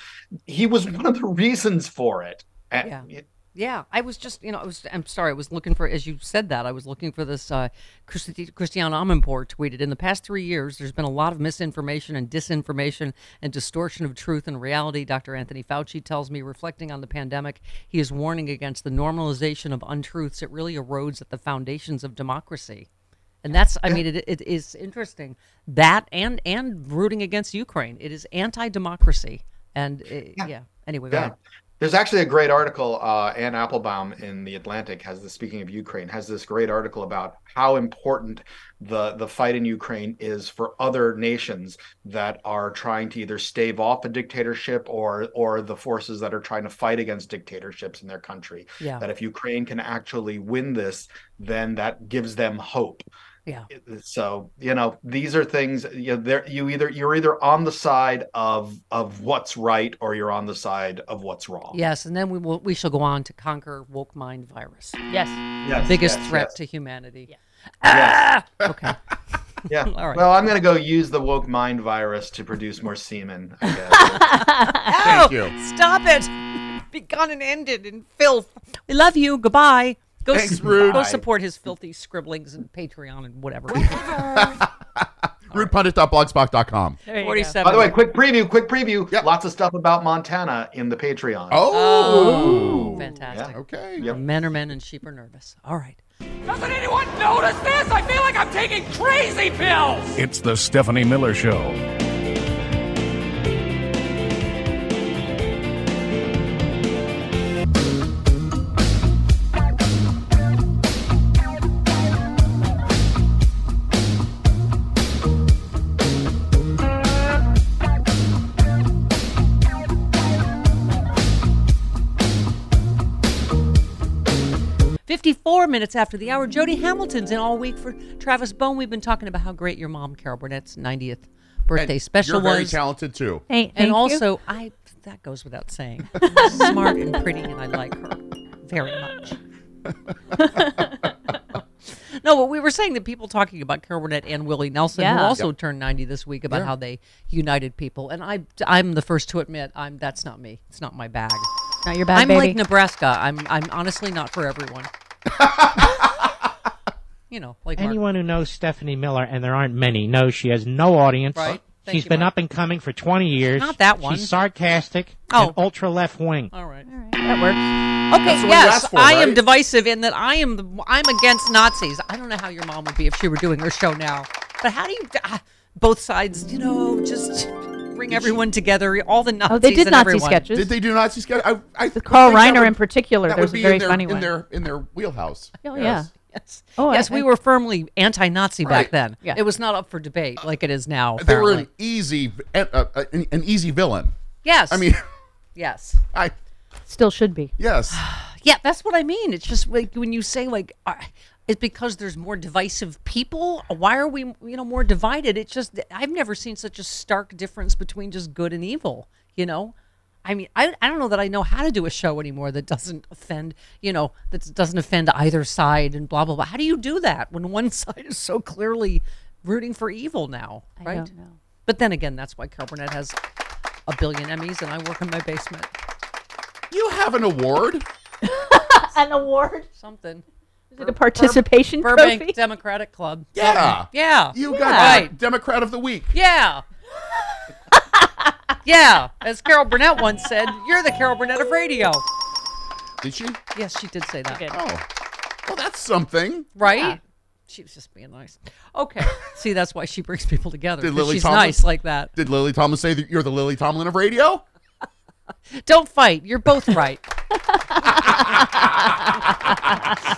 He was one of the reasons for it. And- Yeah. Yeah, I was just, you know, I was. I'm sorry, I was looking for, as you said that, I was looking for this. Uh, Christi- Christiane Amanpour tweeted in the past three years, there's been a lot of misinformation and disinformation and distortion of truth and reality. Dr. Anthony Fauci tells me, reflecting on the pandemic, he is warning against the normalization of untruths. It really erodes at the foundations of democracy. And that's, I mean, it, it is interesting that and and rooting against Ukraine. It is anti-democracy, and uh, yeah. Anyway, go Yeah. There's actually a great article. Uh, Anne Applebaum in the Atlantic has this. Speaking of Ukraine, has this great article about how important the the fight in Ukraine is for other nations that are trying to either stave off a dictatorship or or the forces that are trying to fight against dictatorships in their country. Yeah. That if Ukraine can actually win this, then that gives them hope. Yeah. So you know these are things you know, there you either you're either on the side of of what's right or you're on the side of what's wrong. Yes, and then we will we shall go on to conquer woke mind virus. Yes. Yes, biggest yes, threat yes. to humanity. Yeah. Ah! Okay. Yeah. All right. Well, I'm going to go use the woke mind virus to produce more semen. I guess. Thank you. Oh, Stop it. Begun and ended in filth. We love you. Goodbye. Go, Thanks, s- Rude. go support his filthy scribblings and Patreon and whatever. RudePundit.blogspot.com. Forty-seven. By the way, quick preview, quick preview. Lots of stuff about Montana in the Patreon. Oh, oh fantastic. Okay. Men are men and sheep are nervous. All right. Doesn't anyone notice this? I feel like I'm taking crazy pills. It's the Stephanie Miller Show. Fifty-four minutes after the hour, Jody Hamilton's in all week for Travis Bone. We've been talking about how great your mom, Carol Burnett's 90th birthday And special You're very talented too. Hey, thank and you. also, I that goes without saying. Smart and pretty, and I like her very much. no, but we were saying that people talking about Carol Burnett and Willie Nelson, who also Yep. turned 90 this week, about Yeah. how they united people. And I, I'm the first to admit, I'm that's not me. It's not my bag. Not your bad I'm baby. like Nebraska. I'm, I'm honestly not for everyone. You know, like Mark. Anyone who knows Stephanie Miller, and there aren't many, knows she has no audience. Right. Thank She's you, been Mark. up and coming for 20 years. Not that one. She's sarcastic Oh. and ultra left wing. All right. that works. Okay, That's yes, for, I am divisive in that I am the, I'm against Nazis. I don't know how your mom would be if she were doing her show now, but how do you ah, both sides, you know, just bring everyone together, all the Nazis. Oh, they did and Nazi everyone. sketches. Did they do Nazi sketch? I, I With Carl would Reiner would- in particular, that there would was a very in their, funny in one. their in their wheelhouse. Oh, Yes. Yes, Oh, yes, I- we were firmly anti-Nazi back then. Yeah. It was not up for debate like it is now. They were an easy, uh, uh, an, an easy villain. yes. I mean, yes. I Still should be. yes. Yeah, that's what I mean. It's just like when you say like, uh, it's because there's more divisive people. Why are we, you know, more divided? It's just I've never seen such a stark difference between just good and evil. You know, I mean, I I don't know that I know how to do a show anymore that doesn't offend, you know, that doesn't offend either side and blah blah blah. How do you do that when one side is so clearly rooting for evil now, I right? don't know. But then again, that's why Carol Burnett has a billion Emmys, and I work in my basement. You have an award. An award? Something. Is it a participation Burbank trophy? Democratic Club. Yeah. Yeah. You yeah. got right. Democrat of the Week. Yeah. yeah. As Carol Burnett once said, you're the Carol Burnett of radio. Did she? Yes, she did say that. Oh. Well, that's something. Right? Yeah. She was just being nice. Okay. See, that's why she brings people together. Did 'cause Lily she's Tomlin- nice like that. Did Lily Tomlin say that you're the Lily Tomlin of radio? Don't fight. You're both right.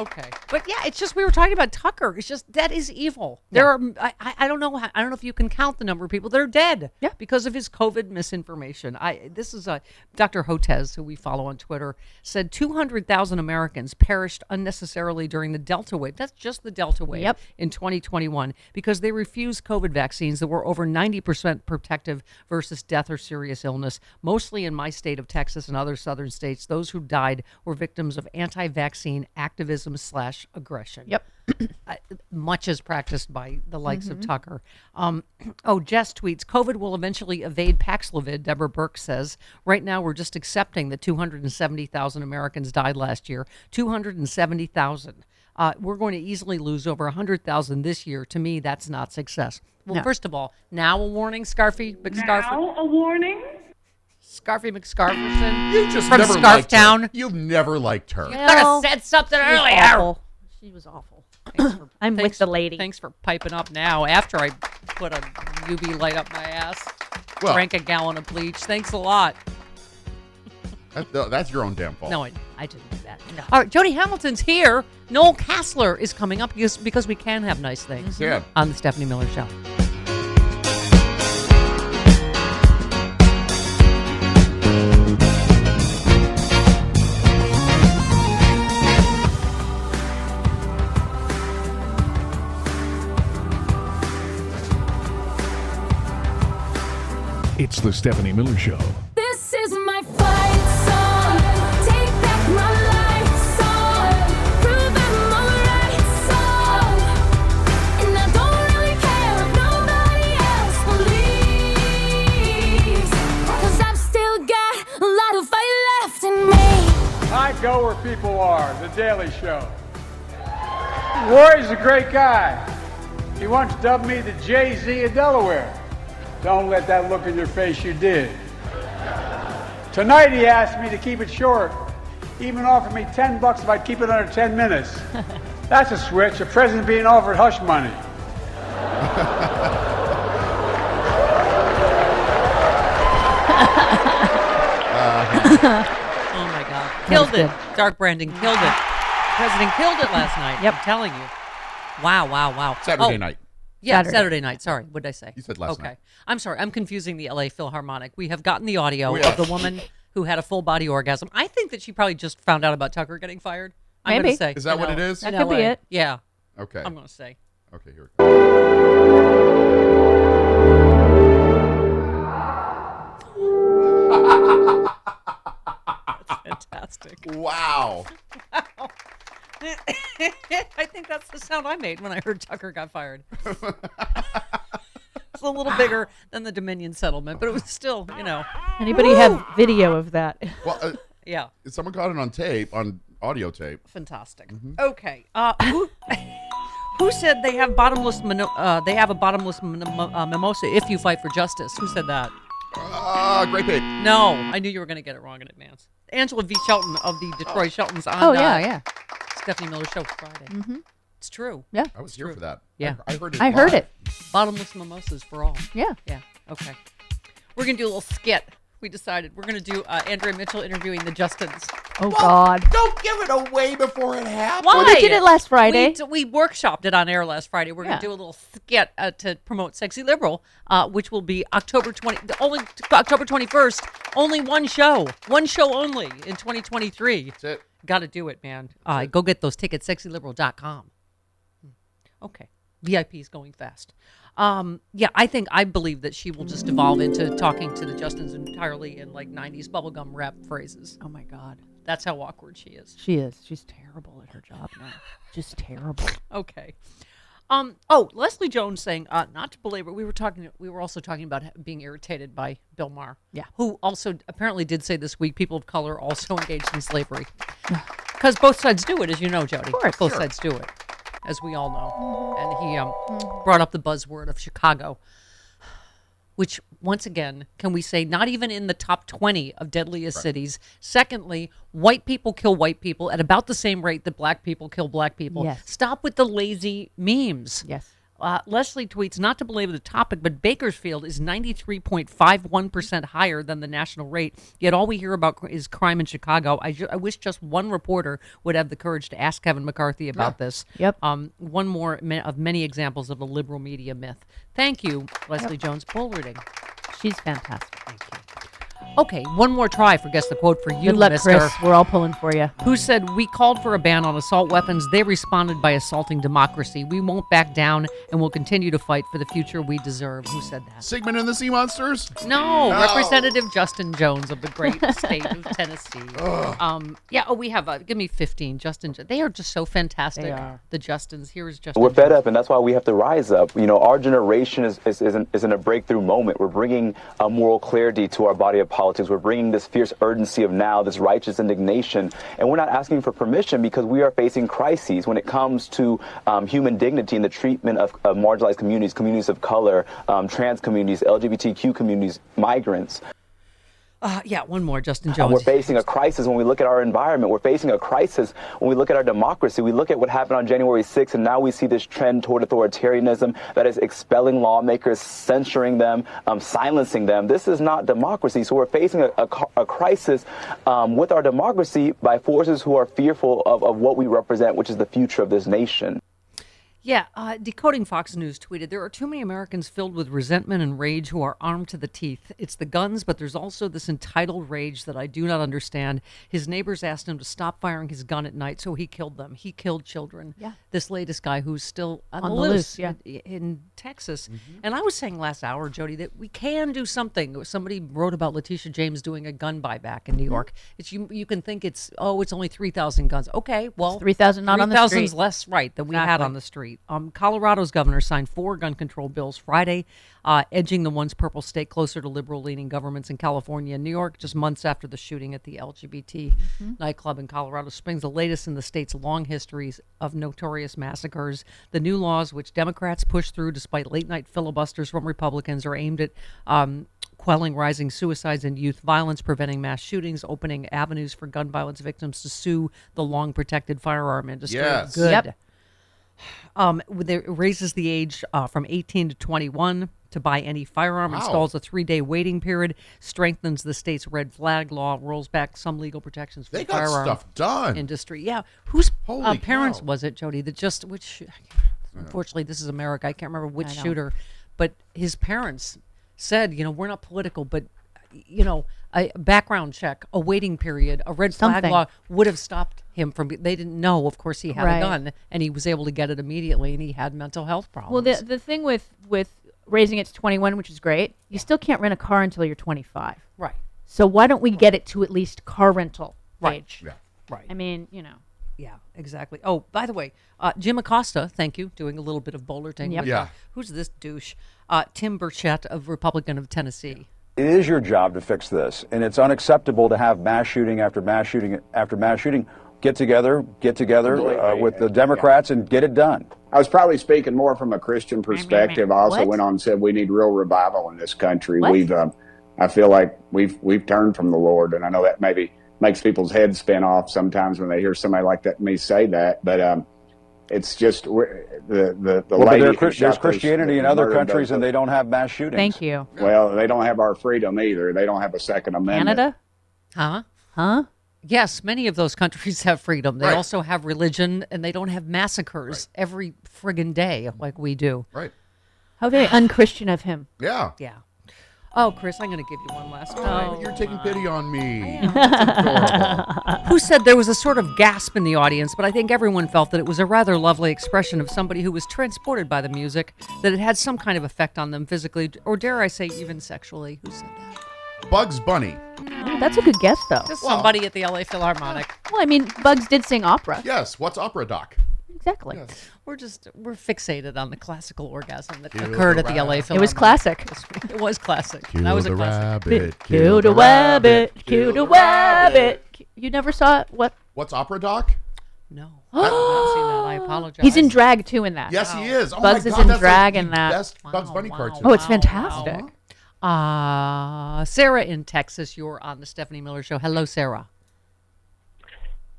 okay, but yeah, it's just we were talking about Tucker. It's just that is evil. There are I, I I don't know how, I don't know if you can count the number of people that are dead Yeah. because of his COVID misinformation. I this is a Dr. Hotez who we follow on Twitter said 200,000 Americans perished unnecessarily during the Delta wave. That's just the Delta wave Yep. in 2021 because they refused COVID vaccines that were over 90% protective versus death or serious illness. Mostly in my state of Texas and other southern states, those who died were victims of anti-vaccine activism slash aggression. Yep. Uh, much as practiced by the likes of Tucker. Um, oh, Jess tweets COVID will eventually evade Paxlovid, Deborah Birx says. Right now, we're just accepting that 270,000 Americans died last year. 270,000. Uh, we're going to easily lose over 100,000 this year. To me, that's not success. Well, No. first of all, now a warning, Scarfy McScarf. Now a warning. Scarfy McScarferson. You just from never liked her. Scarftown. You've never liked her. You could have said something she was earlier. awful. She was awful. Thanks for- I'm with thanks- the lady. Thanks for piping up now after I put a UV light up my ass. Well- drank a gallon of bleach. Thanks a lot. That- no, that's your own damn fault. No, I, I didn't do that. All right, Jody Hamilton's here. Noel Casler is coming up because, because we can have nice things Yeah. on the Stephanie Miller Show. It's the Stephanie Miller Show. This is my fight song. Take back my life song. Prove I'm alright song. And I don't really care if nobody else believes. Cause I've still got a lot of fight left in me. I go where people are. The Daily Show. Roy's a great guy. He once dubbed me the Jay Z of Delaware. Don't let that look in your face you did. Tonight he asked me to keep it short. He even offered me 10 bucks if I'd keep it under 10 minutes. That's a switch. A president being offered hush money. Oh my God. Killed it. Dark Brandon killed it. The President killed it last night. Yep. I'm telling you. Wow, wow, wow. Saturday Oh, night. Yeah, Saturday. Saturday. night. Sorry. What did I say? You said last okay. night. Okay, I'm sorry. I'm confusing the LA Philharmonic. We have gotten the audio Oh, yeah. of the woman who had a full body orgasm. I think that she probably just found out about Tucker getting fired. I'm gonna say. Is that what it L- is? That could be it. Yeah. Okay. I'm going to say. Okay, here we go. Fantastic. Wow. I think that's the sound I made when I heard Tucker got fired. it's a little bigger than the Dominion settlement, but it was still, you know, Anybody have video of that? Well, uh, yeah, someone caught it on tape, on audio tape. fantastic. Mm-hmm. Okay, uh, who, who said they have bottomless? Mino- uh, they have a bottomless min- uh, mimosa if you fight for justice. Who said that? Ah, great tape. No, I knew you were going to get it wrong in advance. Angela V. Shelton of the Detroit Sheltons on. Oh, yeah, uh, yeah. Stephanie Miller Show Friday. Mm-hmm. It's true. Yeah. I was here for that. Yeah. I, I heard it. I heard live. it. Bottomless mimosas for all. Yeah. Yeah. Okay. We're gonna do a little skit. We decided we're gonna do uh, Andrea Mitchell interviewing the Justins. Oh, God. Don't give it away before it happens. Why? Well, they did it last Friday. We, d- we workshopped it on air last Friday. We're Yeah. gonna do a little skit uh, to promote Sexy Liberal, uh, which will be October twenty, only October twenty first. Only one show, one show only in 2023. That's it. Got to do it, man. Uh, go get those tickets, sexyliberal.com. Hmm. Okay. VIP is going fast. Um, yeah, I think I believe that she will just evolve into talking to the Justins entirely in like 90s bubblegum rap phrases. Oh, my God. That's how awkward she is. She is. She's terrible at her job now. Just terrible. Okay. Um. Oh, Leslie Jones saying, uh, not to belabor. We were talking. We were also talking about being irritated by Bill Maher. Yeah. Who also apparently did say this week people of color also engaged in slavery. Because both sides do it, as you know, Jody. Of course. both Sure. sides do it, as we all know. And he um, brought up the buzzword of Chicago, which once again, can we say, not even in the top twenty of deadliest cities. Secondly, white people kill white people at about the same rate that black people kill black people. Yes. Stop with the lazy memes. Yes. Uh, Leslie tweets, not to belabor the topic, but Bakersfield is 93.51% higher than the national rate. Yet all we hear about is crime in Chicago. I, ju- I wish just one reporter would have the courage to ask Kevin McCarthy about this. Yep. Um, one more of many examples of the liberal media myth. Thank you, Leslie Jones. Bull reading. She's fantastic. Okay, one more try for guess the quote for you, Good luck, Mister. Chris. We're all pulling for you. Who said we called for a ban on assault weapons? They responded by assaulting democracy. We won't back down, and we'll continue to fight for the future we deserve. Who said that? Sigmund and the Sea Monsters? No, No. Representative Justin Jones of the great state of Tennessee. Um, yeah. Oh, we have. Uh, give me fifteen. Justin. Jo- They are just so fantastic. They are. The Justins. Here is Justin. We're fed Jones. up, and that's why we have to rise up. You know, our generation is, is, is, in, is in a breakthrough moment. We're bringing a moral clarity to our body of politics. We're bringing this fierce urgency of now, this righteous indignation. And we're not asking for permission because we are facing crises when it comes to um, human dignity and the treatment of, of marginalized communities, communities of color, um, trans communities, LGBTQ communities, migrants. Uh, yeah. One more. Justin And Jones. we're facing a crisis when we look at our environment. We're facing a crisis when we look at our democracy. We look at what happened on January 6th, and now we see this trend toward authoritarianism that is expelling lawmakers, censoring them, um, silencing them. This is not democracy. So we're facing a, a, a crisis um, with our democracy by forces who are fearful of, of what we represent, which is the future of this nation. Yeah, uh, Decoding Fox News tweeted There are too many Americans filled with resentment and rage who are armed to the teeth. It's the guns, but there's also this entitled rage that I do not understand. His neighbors asked him to stop firing his gun at night, so he killed them. He killed children. Yeah. This latest guy who's still on, On the the loose, loose, yeah. in, in Texas. And I was saying last hour, Jody, that we can do something. Somebody wrote about Letitia James doing a gun buyback in New York. It's you. You can think it's oh, it's only three thousand guns. Okay, well, 3,000 not on the 3,000 's street. less right than we had on the street. Um, Colorado's governor signed four gun control bills Friday, uh, edging the once purple state closer to liberal leaning governments in California and New York, just months after the shooting at the LGBT nightclub in Colorado Springs, the latest in the state's long histories of notorious massacres. The new laws, which Democrats pushed through despite late night filibusters from Republicans, are aimed at um, quelling rising suicides and youth violence, preventing mass shootings, opening avenues for gun violence victims to sue the long protected firearm industry. Yes. Good. Yep. Um, there, it raises the age uh, from 18 to 21 to buy any firearm, Wow. installs a three day waiting period, strengthens the state's red flag law, rolls back some legal protections for They the got firearm stuff done. industry. Yeah. Whose uh, parents cow. was it, Jody, that just, which, unfortunately, this is America. I can't remember which shooter, but his parents said, you know, we're not political, but, you know, a background check, a waiting period, a red flag law would have stopped him from. They didn't know, of course, he had Right. a gun, and he was able to get it immediately, and he had mental health problems. Well, the the thing with with raising it to 21, which is great, you still can't rent a car until you're 25. right, So why don't we get it to at least car rental Right. age? Yeah. right. I mean, you know. Yeah, exactly. Oh, by the way, uh, Jim Acosta, thank you, doing a little bit of bowlerting. Yep. with, Yeah. uh, who's this douche? Uh, Tim Burchett of Republican of Tennessee. It is your job to fix this, and it's unacceptable to have mass shooting after mass shooting after mass shooting. Get together, get together uh, with the Democrats and get it done. I was probably speaking more from a Christian perspective. I also What? went on and said we need real revival in this country. What? We've, um, I feel like we've we've turned from the Lord, and I know that maybe makes people's heads spin off sometimes when they hear somebody like that me say that. But um, it's just the the the Well, but lady there, who there's Christianity in other countries, those- and they don't have mass shootings. Thank you. Well, they don't have our freedom either. They don't have a Second Amendment. Canada? Huh? Huh? Yes, many of those countries have freedom. They Right. also have religion, and they don't have massacres every friggin' day like we do. Right. How very unchristian of him. Yeah. Yeah. Oh, Chris, I'm going to give you one last oh, try. You're taking pity on me. Who said there was a sort of gasp in the audience, but I think everyone felt that it was a rather lovely expression of somebody who was transported by the music, that it had some kind of effect on them physically, or dare I say, even sexually. Who said that? Bugs Bunny. Oh, that's a good guess, though. Just somebody at the LA Philharmonic. Well, I mean, Bugs did sing opera. Yes. What's opera doc? Exactly. We're just we're fixated on the classical orgasm that Kill occurred the at the LA. Film. It was classic. It was classic. Kill that was a the classic. rabbit. Kill the rabbit. Kill the rabbit. You never saw it? What? What's opera doc? No. I have not seen that. I apologize. He's in drag too in that. Yes, he is. Oh Bugs my is God, in that's drag the in that. Best Bugs Bunny cartoon. Oh, it's fantastic. Uh, Sarah in Texas, you're on the Stephanie Miller Show. Hello, Sarah.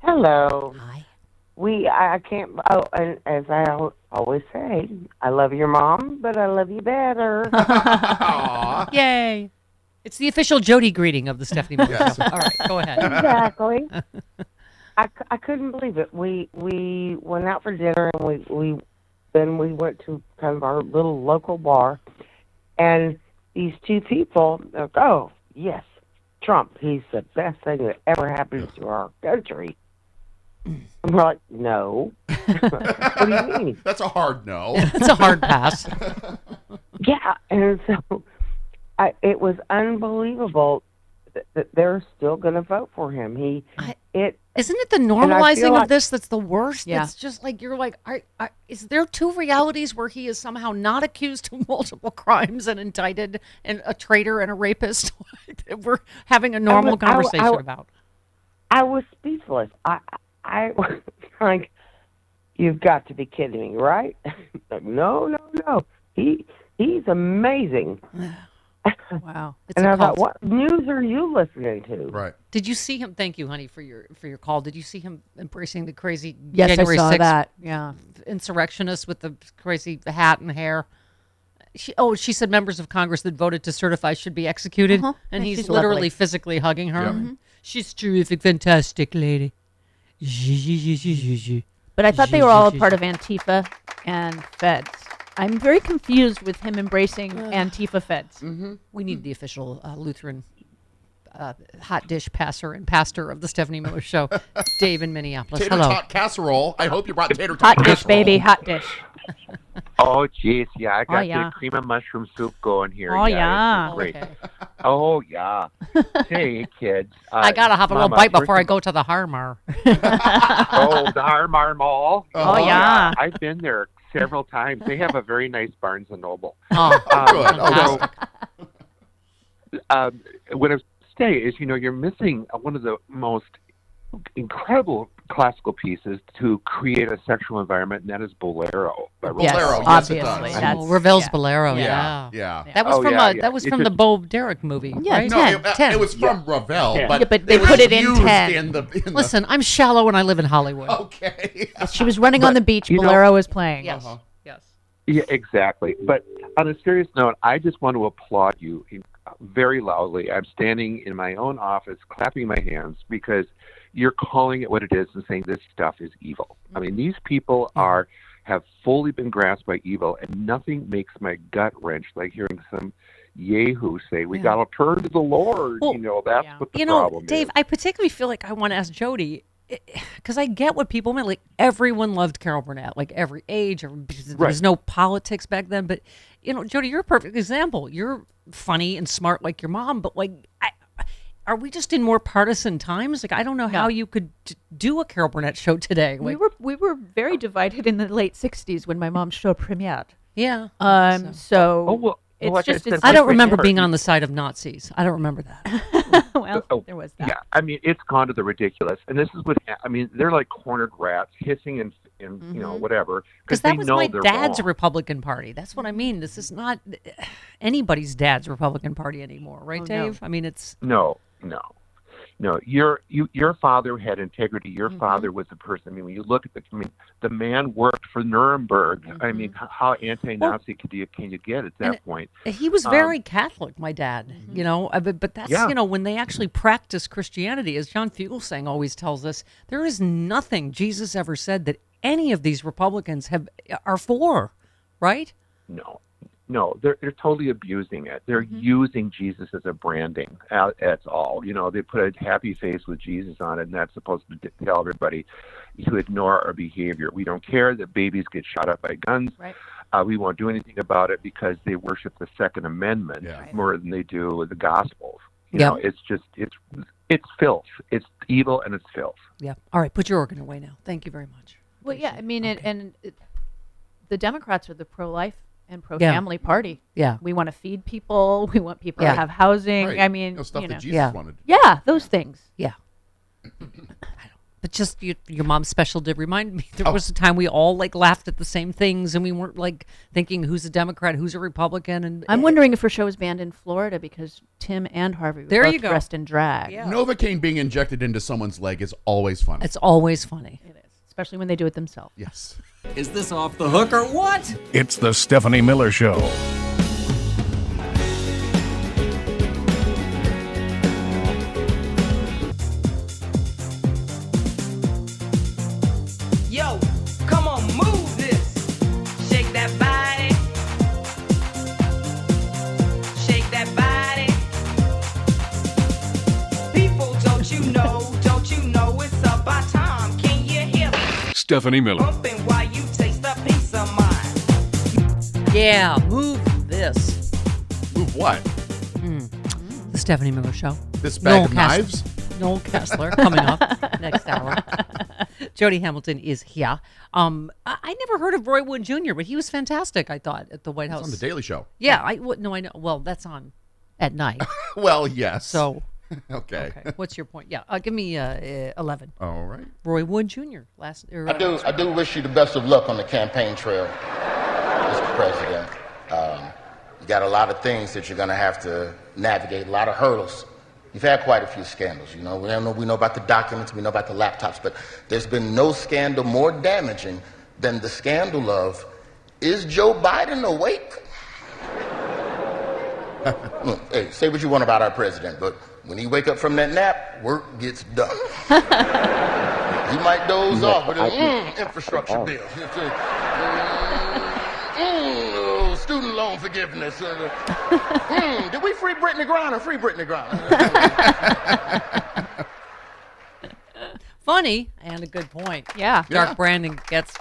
Hello. Hi. We, I I can't, oh, and as I always say, I love your mom, but I love you better. Yay. It's the official Jody greeting of the Stephanie Miller Yes. Show. All right, go ahead. exactly. I, I couldn't believe it. We we went out for dinner and we we then we went to kind of our little local bar, and these two people, they're like, oh yes, Trump, he's the best thing that ever happened to our country. And we're like, no. what do you mean? That's a hard no. It's a hard pass. Yeah, and so I, it was unbelievable that, that they're still going to vote for him. He, it Isn't it the normalizing of like- this that's the worst? Yeah. It's just like you're like, are, are, is there two realities where he is somehow not accused of multiple crimes and indicted and a traitor and a rapist that we're having a normal was- I w- I conversation w- about? I was speechless. I, I was like, "You've got to be kidding me, right?" like, no, no, no. He, he's amazing. wow. It's and a I thought, cult. what news are you listening to? Right. Did you see him? Thank you, honey, for your for your call. Did you see him embracing the crazy Yes, I January saw 6th that. Yeah. insurrectionists with the crazy hat and hair? She, oh, she said members of Congress that voted to certify should be executed, Uh-huh. and Yeah, he's she's literally lovely. physically hugging her. Yeah. Mhm. She's terrific, fantastic lady. But I thought they were all a part of Antifa and Feds. I'm very confused with him embracing Antifa Feds. Mm-hmm. We need the official uh, Lutheran uh, hot dish passer and pastor of the Stephanie Miller Show, Dave in Minneapolis. Tater Hello. tot casserole. I hope you brought tater tot Hot dish, baby, hot dish. Oh, jeez, yeah, I got yeah. the cream of mushroom soup going here. Oh, yeah, yeah. great. Okay. Oh, yeah. hey, kids. Uh, I gotta have a little bite before I go to the Harmar. Oh, the Harmar Mall. Oh, yeah. I've been there several times. They have a very nice Barnes and Noble. Oh, good. Oh, so, um, what I was saying is, you know, you're missing one of the most incredible classical pieces to create a sexual environment, and that is Bolero. by Yes, Bolero, Ravel. yes, it obviously. does. That's- Ravel's yeah. Bolero, Yeah, yeah. yeah. That was Oh, from yeah, uh, yeah. that was It from the just- Bo Derek movie, Yeah, right? No, 10, it, uh, 10. it was from Ravel, Yeah. but, Yeah, but they was put it in used 10. In the, in Listen, I'm shallow and I live in Hollywood. Okay. She was running on the beach. you know- Bolero was playing. Yes. Uh-huh. Yes. Yeah, exactly. But on a serious note, I just want to applaud you in- very loudly. I'm standing in my own office, clapping my hands because you're calling it what it is and saying this stuff is evil. I mean, these people mm-hmm. are have fully been grasped by evil, and nothing makes my gut wrench like hearing some yahoo say, "We Yeah. got to turn to the Lord." Well, you know, that's yeah. what the you know, problem Dave, is. I particularly feel like I want to ask Jody because I get what people meant. Like everyone loved Carol Burnett, like every age. Every, there Right. was no politics back then, but you know, Jody, you're a perfect example. You're funny and smart like your mom, but like, I, are we just in more partisan times? Like, I don't know how you could d- do a Carol Burnett show today. We were we were very divided in the late '60s when my mom's show premiered. yeah. Um, so Oh, well, it's like I just said, it's I don't remember being on the side of Nazis. I don't remember that. well, Oh, there was that. Yeah, I mean it's gone to the ridiculous, and this is what I mean. They're like cornered rats, hissing and and you know mm-hmm. whatever Because they that was know my dad's wrong. Republican Party. That's what I mean. This is not anybody's dad's Republican Party anymore, right, Oh, no. Dave? I mean, it's No, no, no. Your you your father had integrity. Your Mm-hmm. father was a person. I mean, when you look at the, I mean, the man worked for Nuremberg. I mean, how anti-Nazi could you can you get at that Mm-hmm. Point? he was Um, very Catholic, my dad. You know, uh, but, but that's Yeah. you know when they actually practice Christianity, as John Fugelsang always tells us, there is nothing Jesus ever said that any of these Republicans have are for, right? No, no, they're they're totally abusing it. They're Mm-hmm. using Jesus as a branding. Uh, That's all. You know, they put a happy face with Jesus on it, and that's supposed to tell everybody to ignore our behavior. We don't care that babies get shot up by guns. Right. Uh, we won't do anything about it because they worship the Second Amendment Yeah. More than they do the Gospels. You Yep. know, it's just it's it's filth. It's evil and it's filth. Yeah. All right, put your organ away now. Thank you very much. Well, yeah, I mean, it, and it, the Democrats are the pro-life and Yeah. pro-family party. Yeah. we want to feed people. We want people Yeah. to have housing. Right. I mean, You know, stuff you that know. Jesus Yeah. wanted. Yeah, those things. Yeah. But just you, your mom's special did remind me there Oh. was a time we all like laughed at the same things and we weren't like thinking who's a Democrat, who's a Republican, and I'm eh. wondering if her show was banned in Florida because Tim and Harvey were There both you go. dressed in drag. Yeah. Novocaine being injected into someone's leg is always funny. it's always funny. It is, especially when they do it themselves. yes. Is this off the hook or what? It's the Stephanie Miller Show. Of mine? Yeah, move this. Move what? The Stephanie Miller Show. This bag Noel of Casler- knives? Noel Casler coming up next hour. Jody Hamilton is here. Um, I, I never heard of Roy Wood Jr., but he was fantastic. I thought at the White It's House on the Daily Show. Yeah, I w- no, I know. Well, that's on at night. Well, yes. So okay. okay, what's your point? Yeah, uh, give me uh, uh, eleven. All right. Roy Wood Jr. Last. Or, I do. I do wish you the best of luck on the campaign trail, Mr. President. Um, you got a lot of things that you're going to have to navigate, a lot of hurdles. You've had quite a few scandals. You know, we know we know about the documents, we know about the laptops, but there's been no scandal more damaging than the scandal of is Joe Biden awake? Look, hey, say what you want about our president, but when he wake up from that nap, work gets done. he might doze Yeah, off, but I- mm, infrastructure Oh. bill. It's mm, oh, student loan forgiveness. Uh, mm, did we free Brittney Griner? Free Brittney Griner. Funny and a good point. Yeah. Dark Yeah. Brandon gets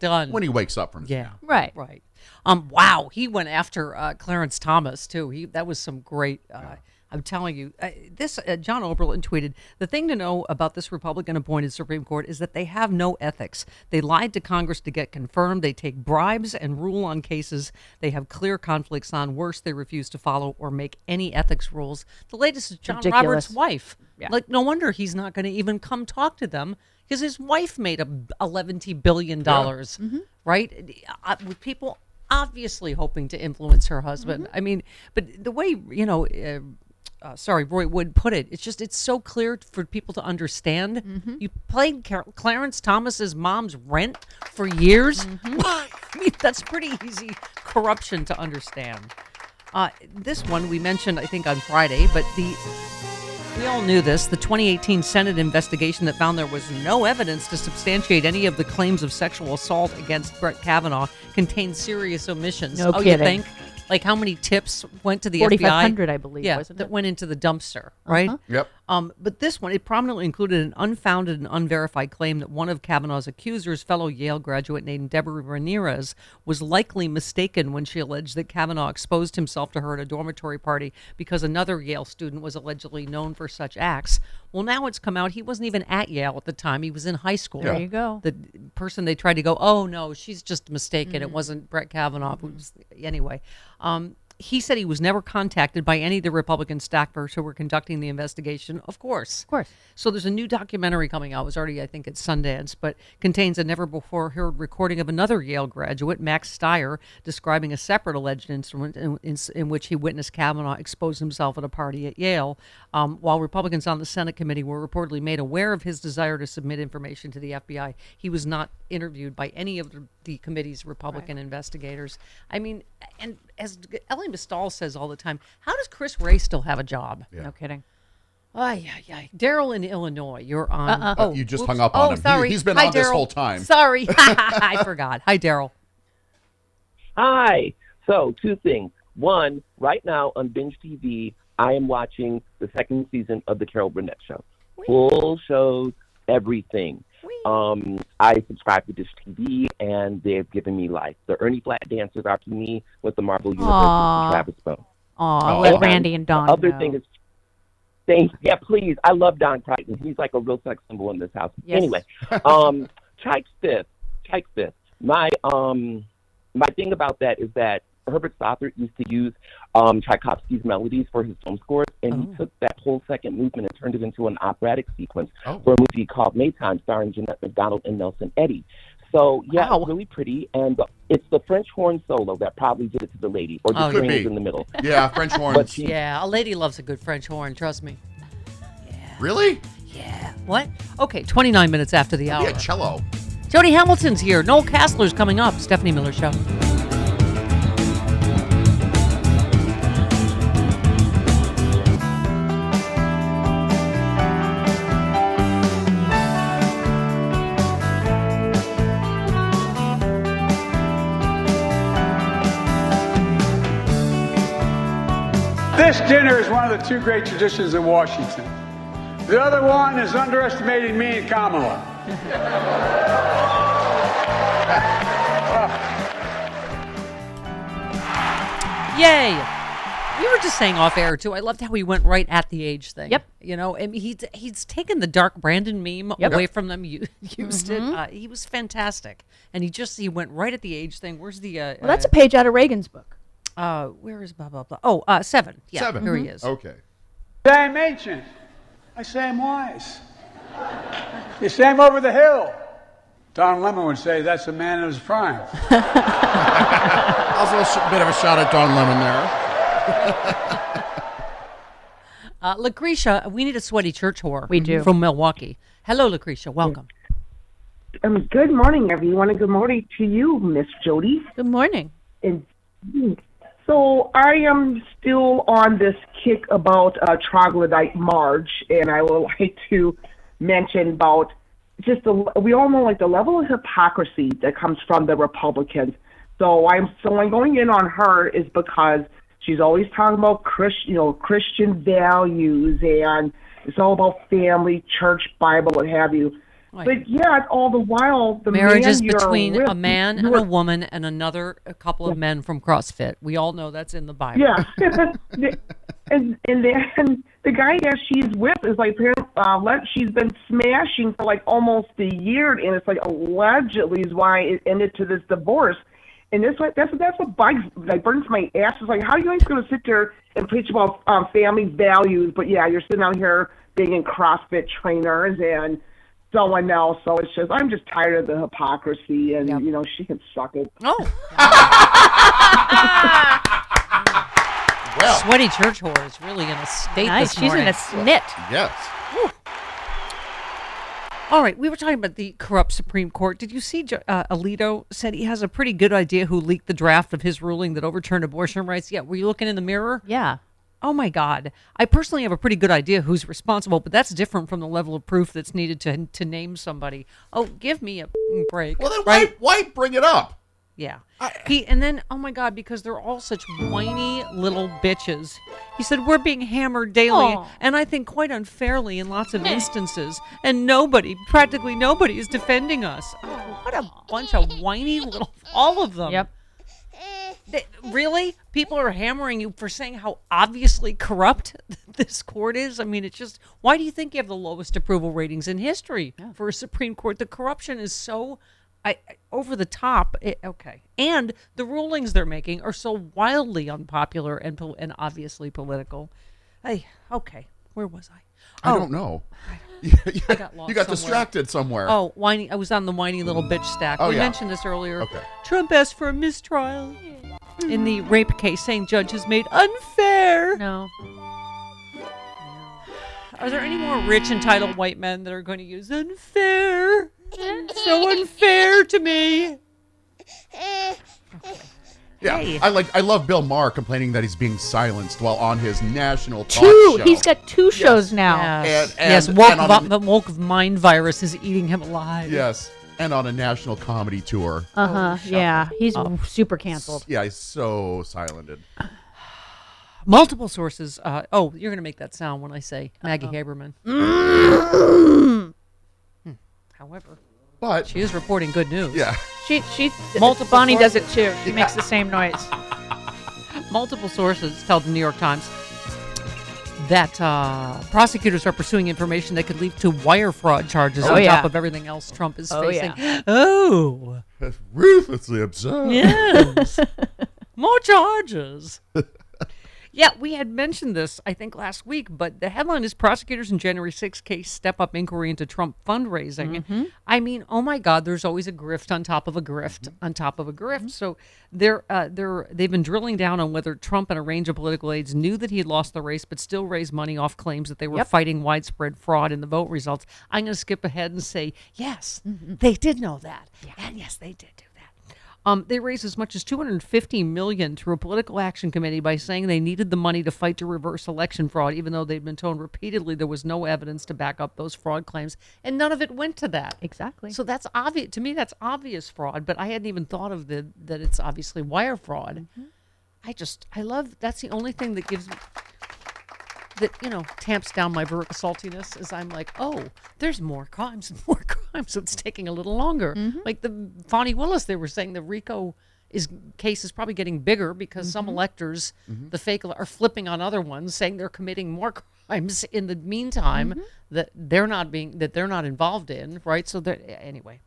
done When he wakes up from Yeah. nap. Right. Right. Um. Wow. He went after uh, Clarence Thomas too. He that was some great. Uh, I'm telling you, uh, this uh, John Oberlin tweeted the thing to know about this Republican-appointed Supreme Court is that they have no ethics. They lied to Congress to get confirmed. They take bribes and rule on cases they have clear conflicts on. Worse, they refuse to follow or make any ethics rules. The latest is John Ridiculous. Roberts' wife. Yeah. Like, no wonder he's not going to even come talk to them because his wife made a eleven billion dollars, right? Uh, with people obviously hoping to influence her husband. I mean, but the way you know. Uh, uh, sorry, Roy Wood put it. It's just it's so clear for people to understand. You played Car- Clarence Thomas's mom's rent for years. I mean, that's pretty easy corruption to understand. Uh, this one we mentioned, I think, on Friday, but the we all knew this. The 2018 Senate investigation that found there was no evidence to substantiate any of the claims of sexual assault against Brett Kavanaugh contained serious omissions. No oh, kidding. you think? Like how many tips went to the 4,500, FBI? I believe, Yeah, wasn't that it? went into the dumpster, right? Uh-huh. Yep. Um, but this one, it prominently included an unfounded and unverified claim that one of Kavanaugh's accusers, fellow Yale graduate named Deborah Ramirez, was likely mistaken when she alleged that Kavanaugh exposed himself to her at a dormitory party because another Yale student was allegedly known for such acts. Well, now it's come out he wasn't even at Yale at the time; he was in high school. There you go. The person they tried to go, oh no, she's just mistaken. Mm. It wasn't Brett Kavanaugh. Was- anyway, um, he said he was never contacted by any of the Republican staffers who were conducting the investigation. Of course, Of course. so there's a new documentary coming out. It was already, I think, at Sundance, but contains a never before heard recording of another Yale graduate, Max Stier, describing a separate alleged incident in, in, in which he witnessed Kavanaugh expose himself at a party at Yale. Um, while Republicans on the Senate committee were reportedly made aware of his desire to submit information to the FBI, he was not interviewed by any of the, the committee's Republican investigators. I mean, and as Elie Mystal says all the time, how does Chris Wray still have a job? No kidding. Ay, yeah, yeah. Daryl in Illinois, you're on. Uh-uh. Oh, You just whoops. hung up on oh, him. He- Sorry. he's been Hi, on this Daryl. whole time. Sorry. I forgot. Hi, Daryl. Hi. So, two things. One, right now on Binge TV, I am watching the second season of The Carol Burnett Show. Full shows, everything. Um, I subscribe to Dish TV, and they've given me life. The Ernie Flatt Dancers are to me what the Marvel Universe is Travis Bone. Aw, Oh, let and Randy and Don The other know. thing is, thank yeah, please. I love Don Crichton. He's like a real sex symbol in this house. Yes. Anyway, um, Chike fifth. Chike fifth. My um my thing about that is that Herbert Stothart used to use um, Tchaikovsky's melodies for his film scores, and he oh. took that whole second movement and turned it into an operatic sequence oh. for a movie called Maytime, starring Jeanette MacDonald and Nelson Eddy. So yeah, it's really pretty, and it's the French horn solo that probably did it to the lady, or the Oh, strings in the middle. Yeah, French But horns. she, Yeah, a lady loves a good French horn. Trust me. Really? Yeah. What? Okay, 29 minutes after the hour. Yeah, cello. Jody Hamilton's here. Noel Casler's coming up. Stephanie Miller Show. This dinner is one of the two great traditions in Washington. The other one is underestimating me and Kamala. Yay! We were just saying off air too. I loved how he went right at the age thing. Yep. You know, I mean, he's he's taken the dark Brandon meme Yep. away from them. u- Used Mhm. it. Uh, he was fantastic, and he just he went right at the age thing. Where's the? Uh, Well, that's a page out of Reagan's book. Uh, where is blah blah blah? Oh, uh, seven. Yeah, Seven. Here he Mhm. is. Okay. Say I'm ancient. I say I'm wise. You say I'm over the hill. Don Lemon would say that's a man in his prime. Also, a sh- bit of a shot at Don Lemon there. Uh, Lucretia, we need a sweaty church whore. We do. from Milwaukee. Hello, Lucretia. Welcome. Um, good morning, everyone, and good morning to you, Miss Jody. Good morning. And so I am still on this kick about uh, troglodyte Marge, and I would like to mention about just the we all know like the level of hypocrisy that comes from the Republicans. So I'm so I'm going in on her is because she's always talking about Christ, you know, Christian values and it's all about family, church, Bible, what have you. But yet, all the while, the Marriage man is between with- a man and a woman and another a couple of men from CrossFit. We all know that's in the Bible. Yeah. and and then the guy that she's with is like uh, she's been smashing for like almost a year, and it's like allegedly is why it ended to this divorce. And this that's that's what bugs like burns my ass. It's like how are you guys going to sit there and preach about um, family values, but yeah, you're sitting out here being in CrossFit trainers and someone else. So it's just I'm just tired of the hypocrisy, and you know she can suck it. Oh. Well. Sweaty church whore is really in a state Nice. this She's in a snit. Yes. All right, we were talking about the corrupt Supreme Court. Did you see uh, Alito said he has a pretty good idea who leaked the draft of his ruling that overturned abortion rights? Yeah, were you looking in the mirror? Yeah. Oh my God. I personally have a pretty good idea who's responsible, but that's different from the level of proof that's needed to to name somebody. Oh, give me a break. Well, then right? why, why bring it up? Yeah. he and then oh my god, because they're all such whiny little bitches. He said we're being hammered daily, Aw. and I think quite unfairly in lots of instances, and nobody, practically nobody, is defending us. Oh, what a bunch of whiny little, all of them. Yep. They- really? People are hammering you for saying how obviously corrupt this court is? I mean, it's just, why do you think you have the lowest approval ratings in history for a Supreme Court? The corruption is so I, I- over the top. It, okay. And the rulings they're making are so wildly unpopular and, and obviously political. Hey, okay. Where was I? I Oh, don't know. I got lost you got somewhere. distracted somewhere. Oh, whiny! I was on the whiny little bitch stack. Oh, we yeah. mentioned this earlier. Okay. Trump asked for a mistrial in the rape case, saying judge has made unfair. No. Are there any more rich entitled white men that are going to use unfair? so unfair to me. Yeah, Hey. I like. I love Bill Maher complaining that he's being silenced while on his national talk Two. show. He's got two shows now. Yes, And- yes. and- Woke, and on the woke mind virus is eating him alive. yes, and on a national comedy tour. Uh huh. yeah. He's Oh. super canceled. Yeah, he's so silenced. Multiple sources. Uh, oh, you're going to make that sound when I say Maggie Haberman. Hmm. However, but she is reporting good news. Yeah. She she Multiple Bonnie does it too. She makes the same noise. Multiple sources tell the New York Times that uh, prosecutors are pursuing information that could lead to wire fraud charges Oh, on yeah. top of everything else Trump is Oh, facing. yeah. Oh, That's ruthlessly absurd. yes. More charges. Yeah, we had mentioned this, I think, last week, but the headline is Prosecutors in January 6 case step up inquiry into Trump fundraising. Mm-hmm. I mean, oh my God, there's always a grift on top of a grift on top of a grift. Mm-hmm. So they're, uh, they're, they've been drilling down on whether Trump and a range of political aides knew that he had lost the race, but still raised money off claims that they were Yep. fighting widespread fraud in the vote results. I'm going to skip ahead and say, yes, Mm-hmm. they did know that. And yes, they did do. Um, they raised as much as 250 million through a political action committee by saying they needed the money to fight to reverse election fraud, even though they'd been told repeatedly there was no evidence to back up those fraud claims, and none of it went to that. Exactly. So that's obvious to me. That's obvious fraud, but I hadn't even thought of the that it's obviously wire fraud. I just I love that's the only thing that gives me that you know tamps down my vertical saltiness is I'm like, oh, there's more crimes and more crimes. So it's taking a little longer. Mm-hmm. Like the Fani Willis, they were saying the RICO is case is probably getting bigger because some mm-hmm. electors, mm-hmm. the fake are flipping on other ones, saying they're committing more crimes in the meantime that they're not being that they're not involved in. Right. So they're anyway.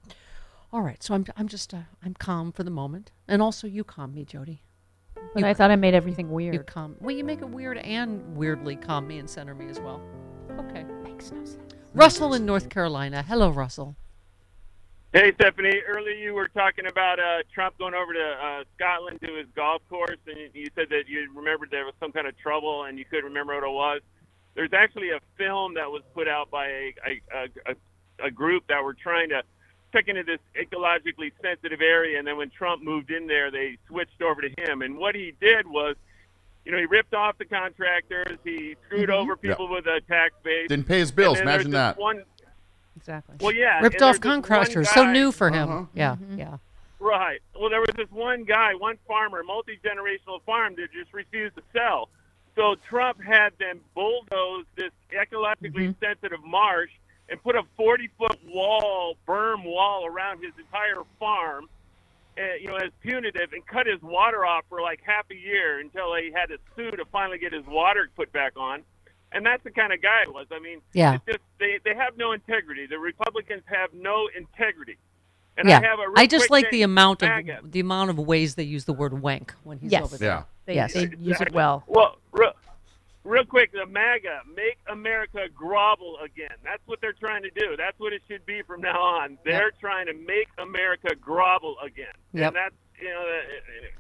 All right. So I'm I'm just uh, I'm calm for the moment, and also you calm me, Jody. But I thought I made everything weird. You calm. Well, you make it weird and weirdly calm me and center me as well. Okay. Makes no sense. Russell in North Carolina. Hello, Russell. Hey, Stephanie. Earlier you were talking about uh, Trump going over to uh, Scotland to his golf course, and you- you said that you remembered there was some kind of trouble and you couldn't remember what it was. There's actually a film that was put out by a, a, a, a, a group that were trying to check into this ecologically sensitive area, and then when Trump moved in there, they switched over to him. And what he did was, you know, he ripped off the contractors, he screwed over people with a tax base. Didn't pay his bills. Imagine that. One, Exactly. well, yeah. Ripped off there's this one contractors. So new for him. Uh-huh. Yeah. Mm-hmm. Yeah. Right. Well, there was this one guy, one farmer, multi generational farm that just refused to sell. So Trump had them bulldoze this ecologically sensitive marsh and put a 40 foot wall, berm wall around his entire farm, uh, you know, as punitive, and cut his water off for like half a year until he had to sue to finally get his water put back on. And that's the kind of guy it was. I mean, Yeah. it's just they, they have no integrity. The Republicans have no integrity. And yeah. I have a real I just like the amount of the amount of ways they use the word wank when he's Yes. over there. Yeah. They, Yes. they use it well. Well, real, real quick, the MAGA, make America grovel again. That's what they're trying to do. That's what it should be from now on. They're trying to make America grovel again. Yep. And that's, you know, that-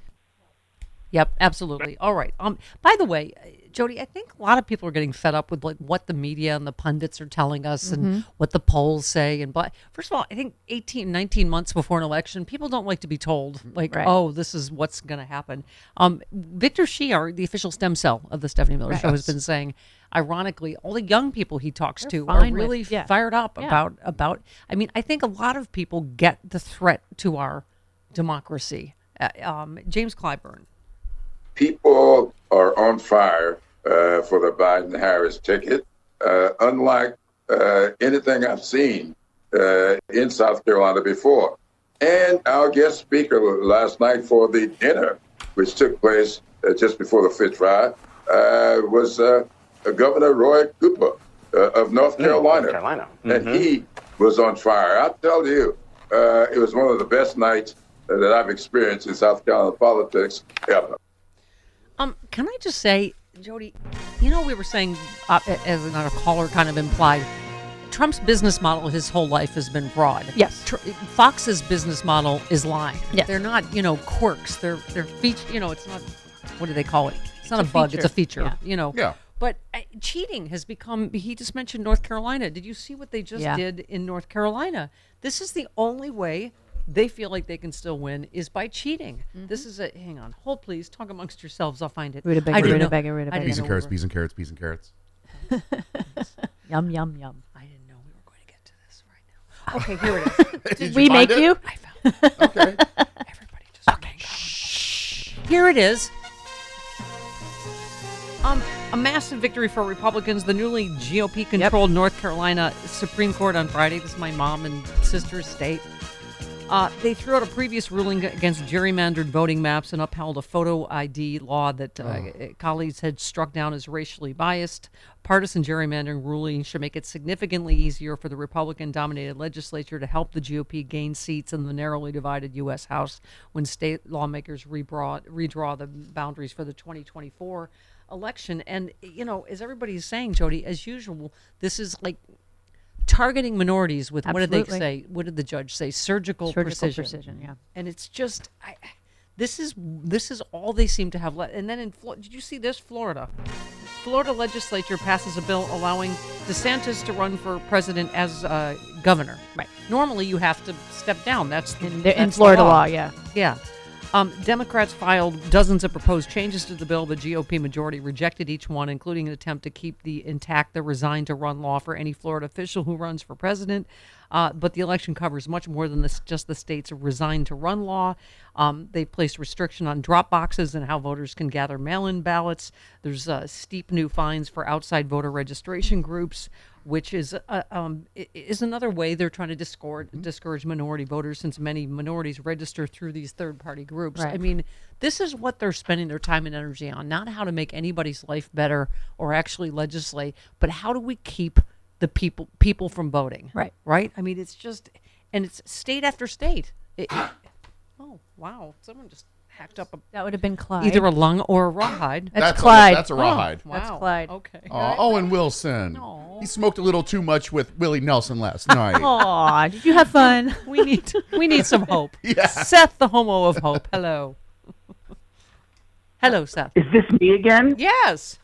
Yep, absolutely. All right. Um, by the way, uh, Jody, I think a lot of people are getting fed up with like what the media and the pundits are telling us and Mhm. what the polls say. And but first of all, I think 18, 19 months before an election, people don't like to be told like, Right. oh, this is what's going to happen. Um, Victor Shear, the official stem cell of the Stephanie Miller Right. Show, has been saying, ironically, all the young people he talks They're to are fine with- really yeah. fired up Yeah. about about. I mean, I think a lot of people get the threat to our democracy. Uh, um, James Clyburn. People are on fire uh, for the Biden Harris ticket, uh, unlike uh, anything I've seen uh, in South Carolina before. And our guest speaker last night for the dinner, which took place uh, just before the Fish Fry, uh, was uh, Governor Roy Cooper uh, of North Carolina. Carolina. And he was on fire. I tell you, uh, it was one of the best nights that I've experienced in South Carolina politics ever. Um, can I just say, Jody, you know, we were saying, uh, as another caller kind of implied, Trump's business model his whole life has been fraud. Yes. Tr- Fox's business model is lying. Yes. They're not, you know, quirks. They're they're feature. You know, it's not. What do they call it? It's not a, a bug. It's a feature. feature. Yeah. You know. Yeah. But uh, cheating has become. He just mentioned North Carolina. Did you see what they just Yeah. did in North Carolina? This is the only way they feel like they can still win is by cheating. This is a. Hang on, hold please. Talk amongst yourselves. I'll find it. Rutabaga, I didn't know- rutabaga, I rutabaga. didn't Peas and carrots, we were- peas and carrots, peas and carrots. Yum yum yum. I didn't know we were going to get to this right now. Okay, here it is. Did we make it? you? I found it. Okay. Everybody just okay. Here it is. Um, a massive victory for Republicans. The newly GOP-controlled North Carolina Supreme Court on Friday. This is my mom and sister's state. Uh, they threw out a previous ruling against gerrymandered voting maps and upheld a photo ID law that uh, colleagues had struck down as racially biased. Partisan gerrymandering ruling should make it significantly easier for the Republican dominated legislature to help the GOP gain seats in the narrowly divided U.S. House when state lawmakers redraw, redraw the boundaries for the 2024 election. And, you know, as everybody's saying, Jody, as usual, this is like targeting minorities with what did they say? What did the judge say? Surgical, Surgical precision. precision, yeah. And it's just, I, this is this is all they seem to have left. And then in Florida, did you see this? Florida, Florida legislature passes a bill allowing DeSantis to run for president as uh, governor. Right. Normally, you have to step down. That's the, In the- in that's the Florida law, yeah. Yeah. Um, Democrats filed dozens of proposed changes to the bill. The GOP majority rejected each one, including an attempt to keep the intact the resign to run law for any Florida official who runs for president. Uh, but the election covers much more than this, just the state's resign to run law. Um, they placed restriction on drop boxes and how voters can gather mail-in ballots. There's uh, steep new fines for outside voter registration groups which is uh, um, is another way they're trying to discourage discourage minority voters since many minorities register through these third party groups. I mean, this is what they're spending their time and energy on, not how to make anybody's life better or actually legislate, but how do we keep the people people from voting? Right. Right? I mean, it's just and it's state after state. It- it- oh, wow. Someone just hacked up a That would have been Clyde. either a lung or a rawhide. That's That's a- Clyde. that's a Oh, rawhide. wow. That's Clyde. Okay. Aw, Owen Wilson. He smoked a little too much with Willie Nelson last night. Aw, did you have fun? we need we need some hope. Yeah. Seth, the homo of hope. Hello. Hello, Seth. Is this me again? Yes.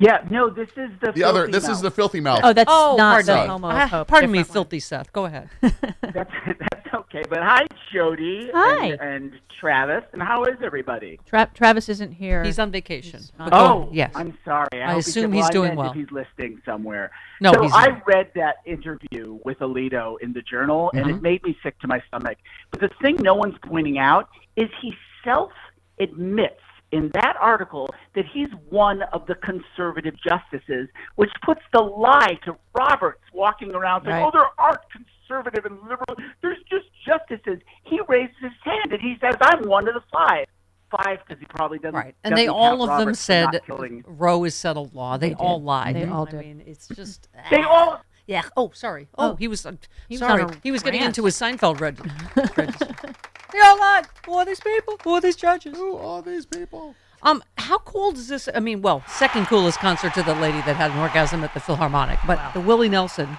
Yeah, no, this is the The other, filthy this is mouth. the filthy mouth. Oh, that's Oh, not pardon the me. homo Ah, of hope. Pardon me, one. filthy Seth. Go ahead. That's that's okay. But hi, Jody. Hi. And, and Travis. And how is everybody? Tra- Travis isn't here. He's on vacation. not- But Oh, ahead. yes. I'm sorry. I, I assume well, he's I doing meant well. If he's listening somewhere. No, so he's I not. read that interview with Alito in the Journal, and Mhm. it made me sick to my stomach. But the thing no one's pointing out is he self admits in that article that he's one of the conservative justices, which puts the lie to Roberts walking around saying, Right. "Oh, there aren't conservative and liberal. There's just justices." He raises his hand and he says, "I'm one of the five. Five because he probably doesn't. Right. And they doesn't all of them Roberts for not said killing- Roe is settled law. They, They all did. lied. They all I mean, it's just They all. Yeah. Oh, sorry. Oh, Oh. he was. Uh, He sorry. on a he was getting into his Seinfeld reg- register. They all lied. Who are these people? Who are these judges? Who are these people? Um, how cool does this? I mean, well, second coolest concert to the lady that had an orgasm at the Philharmonic, but the Willie Nelson.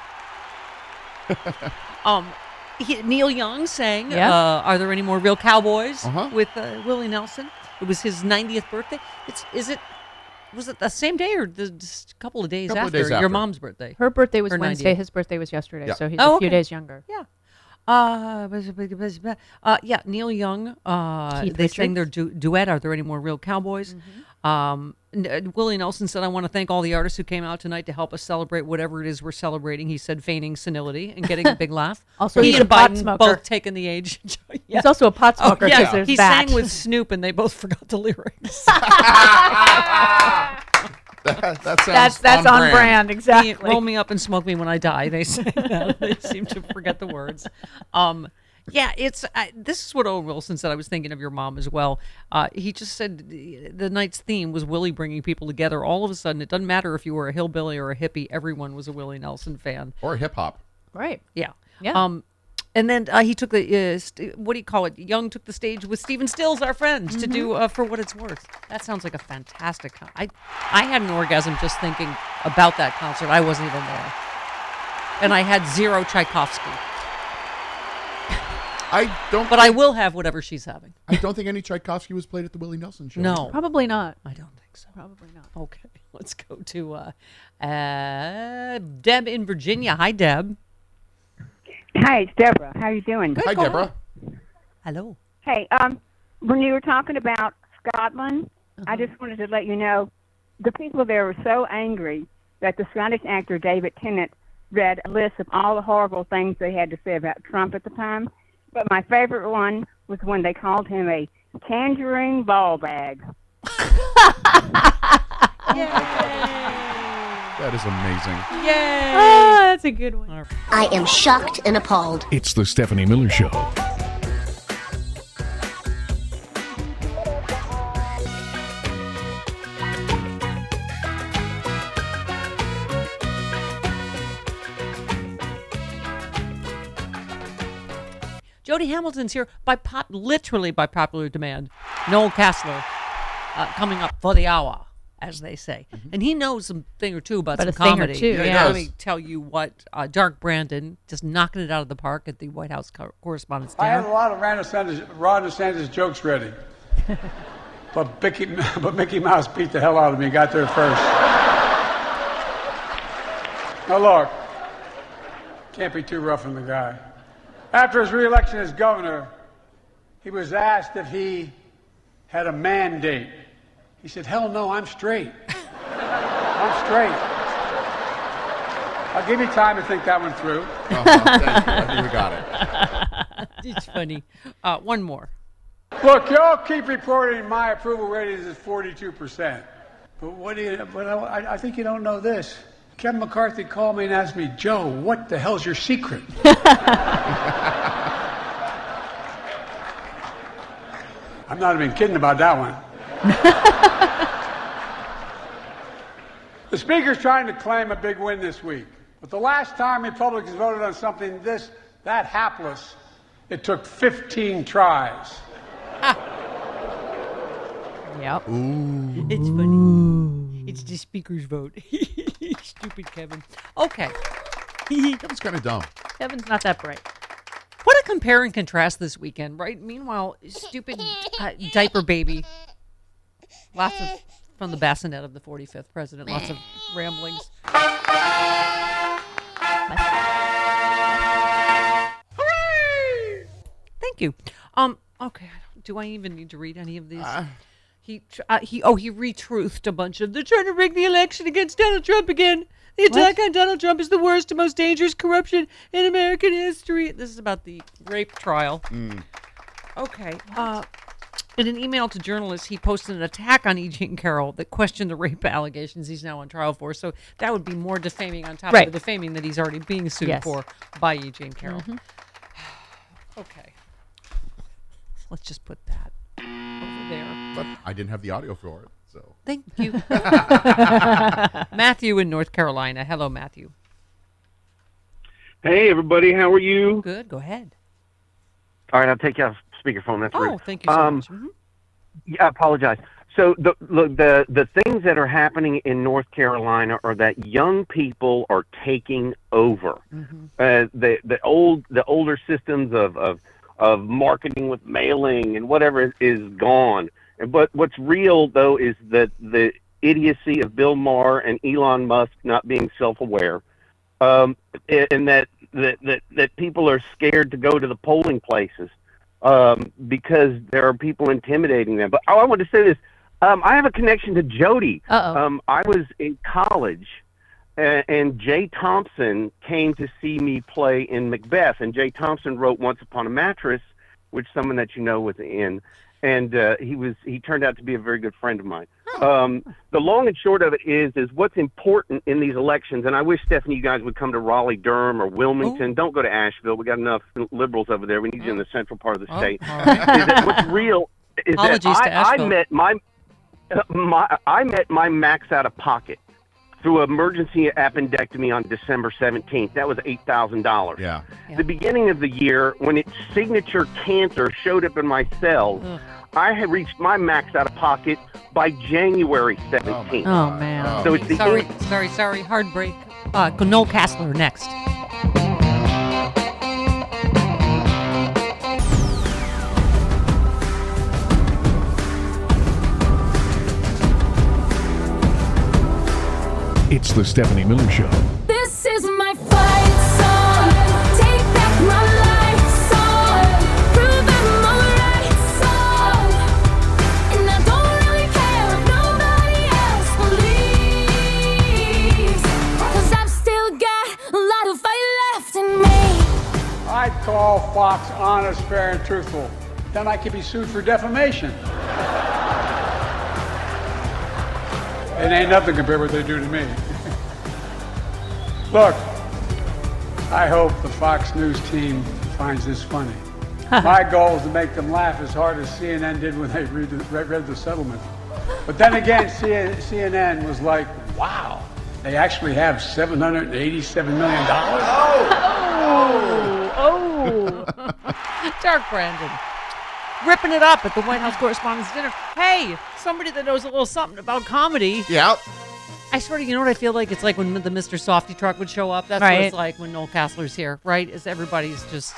um, he, Neil Young sang. Yeah. Uh, are there any more real cowboys Uh-huh. with uh, Willie Nelson? It was his 90th birthday. It's is it? Was it the same day or the, just a couple of days, Couple of after, your mom's birthday? Her birthday was Her Wednesday. 90th. His birthday was yesterday, Yeah. so he's Oh, a few okay. days younger. Yeah. Uh, uh, yeah, Neil Young. Uh, Keith they sang their du- duet. Are there any more real cowboys? Um, n- uh, Willie Nelson said, "I want to thank all the artists who came out tonight to help us celebrate whatever it is we're celebrating." He said, feigning senility and getting a big laugh. Also, he he's and a pot Biden smoker. both taking the age. yeah. He's also a pot Oh, smoker because yeah, he that. sang with Snoop, and they both forgot the lyrics. That, that sounds that's that's on, brand. exactly. Roll me up and smoke me when I die. They say that. they seem to forget the words. Um, yeah, it's uh, this is what Owen Wilson said. I was thinking of your mom as well. Uh, he just said the, the night's theme was Willie bringing people together. All of a sudden, it doesn't matter if you were a hillbilly or a hippie. Everyone was a Willie Nelson fan. Or hip hop. Right. Yeah. Yeah. Um, and then uh, he took the uh, st- what do you call it? Young took the stage with Stephen Stills, our friends, to do uh, for what it's worth. That sounds like a fantastic. Con- I I had an orgasm just thinking about that concert. I wasn't even there, and I had zero Tchaikovsky. I don't. But I will have whatever she's having. I don't think any Tchaikovsky was played at the Willie Nelson show. No, Probably not. I don't think so. Probably not. Okay, let's go to uh, uh, Deb in Virginia. Hi, Deb. Hi, it's Deborah. How are you doing? Hi, Deborah. Hello. Hey, um, when you were talking about Scotland, I just wanted to let you know the people there were so angry that the Scottish actor David Tennant read a list of all the horrible things they had to say about Trump at the time. But my favorite one was when they called him a tangerine ball bag. That is amazing. Yay! Oh, that's a good one. I am shocked and appalled. It's the Stephanie Miller Show. Jody Hamilton's here by pop, literally by popular demand. Noel Casler, uh, coming up for the hour as they say, and he knows a thing or two about But some a thing or comedy. two, Yeah, yeah. Let me tell you what, uh, Dark Brandon just knocking it out of the park at the White House co- Correspondents' I had a lot of Ron DeSantis, Ron DeSantis jokes ready. but, Mickey, but Mickey Mouse beat the hell out of me, and got there first. now, look, can't be too rough on the guy. After his reelection as governor, he was asked if he had a mandate. He said, Hell no, I'm straight. I'm straight. I'll give you time to think that one through. I think we got it. it's funny. Uh, one more. Look, y'all keep reporting my approval rating is 42%. But what do you, but I, I think you don't know this. Kevin McCarthy called me and asked me, Joe, what the hell's your secret? I'm not even kidding about that one. the Speaker's trying to claim a big win this week. But the last time Republicans voted on something this, that hapless, it took 15 tries. Yep. It's funny. It's the speaker's vote. Stupid Kevin. Okay. Kevin's kind of dumb. Kevin's not that bright. What a compare and contrast this weekend, right? Meanwhile, stupid uh, diaper baby. Lots of from the bassinet of the 45th president. Lots of ramblings. Thank you. Um. Okay. Do I even need to read any of these? he tr- uh, he oh he retruthed a bunch of they're trying to rig the election against Donald Trump again. The attack on Donald Trump is the worst and most dangerous corruption in American history. This is about the rape trial. Okay. Uh, in an email to journalists, he posted an attack on E. Jean Carroll that questioned the rape allegations he's now on trial for. So that would be more defaming on top Right. of the defaming that he's already being sued Yes. for by E. Jean Carroll. Mhm. okay. Let's just put that over there. But I didn't have the audio for it, so. Thank you. Matthew in North Carolina. Hello, Matthew. Hey, everybody, how are you? Good. Go ahead. All right, I'll take you off speakerphone. That's Oh, rude. thank you so um, much. Mhm. Yeah, I apologize. So the look, the the things that are happening in North Carolina are that young people are taking over. Uh, the the old the older systems of of of marketing with mailing and whatever is gone. But what's real though is that the idiocy of Bill Maher and Elon Musk not being self-aware, um, and that, that that that people are scared to go to the polling places um, because there are people intimidating them. But oh, I want to say this: um, I have a connection to Jody. Uh-oh. Um, I was in college, and, and Jay Thompson came to see me play in Macbeth. And Jay Thompson wrote Once Upon a Mattress, which someone that you know was in. And uh, he was he turned out to be a very good friend of mine. Um, the long and short of it is is what's important in these elections. And I wish Stephanie, you guys would come to Raleigh, Durham, or Wilmington. Don't go to Asheville. We got enough liberals over there. We need you in the central part of the Oh, state. all right. Is that what's real is Apologies that to I, I met my my I met my max out of pocket through emergency appendectomy on December 17th. That was $8,000. Yeah. The beginning of the year, when its signature cancer showed up in my cells, I had reached my max out of pocket by January 17th. Oh man. So it's the sorry, sorry, sorry. Hard break. Uh, Noel Casler next. It's the Stephanie Miller Show. Call Fox honest, fair, and truthful. Then I could be sued for defamation. It ain't nothing compared to what they do to me. Look, I hope the Fox News team finds this funny. My goal is to make them laugh as hard as CNN did when they read the, read, read the settlement. But then again, CNN was like, wow, they actually have $787 million? Oh, oh. oh. Dark Brandon. Ripping it up at the White House Correspondents' Dinner. Hey, somebody that knows a little something about comedy. Yeah. I sort of, you know what I feel like? It's like when the Mr. Softy truck would show up. That's what Right. it's like when Noel Casler's here, right? Is everybody's just,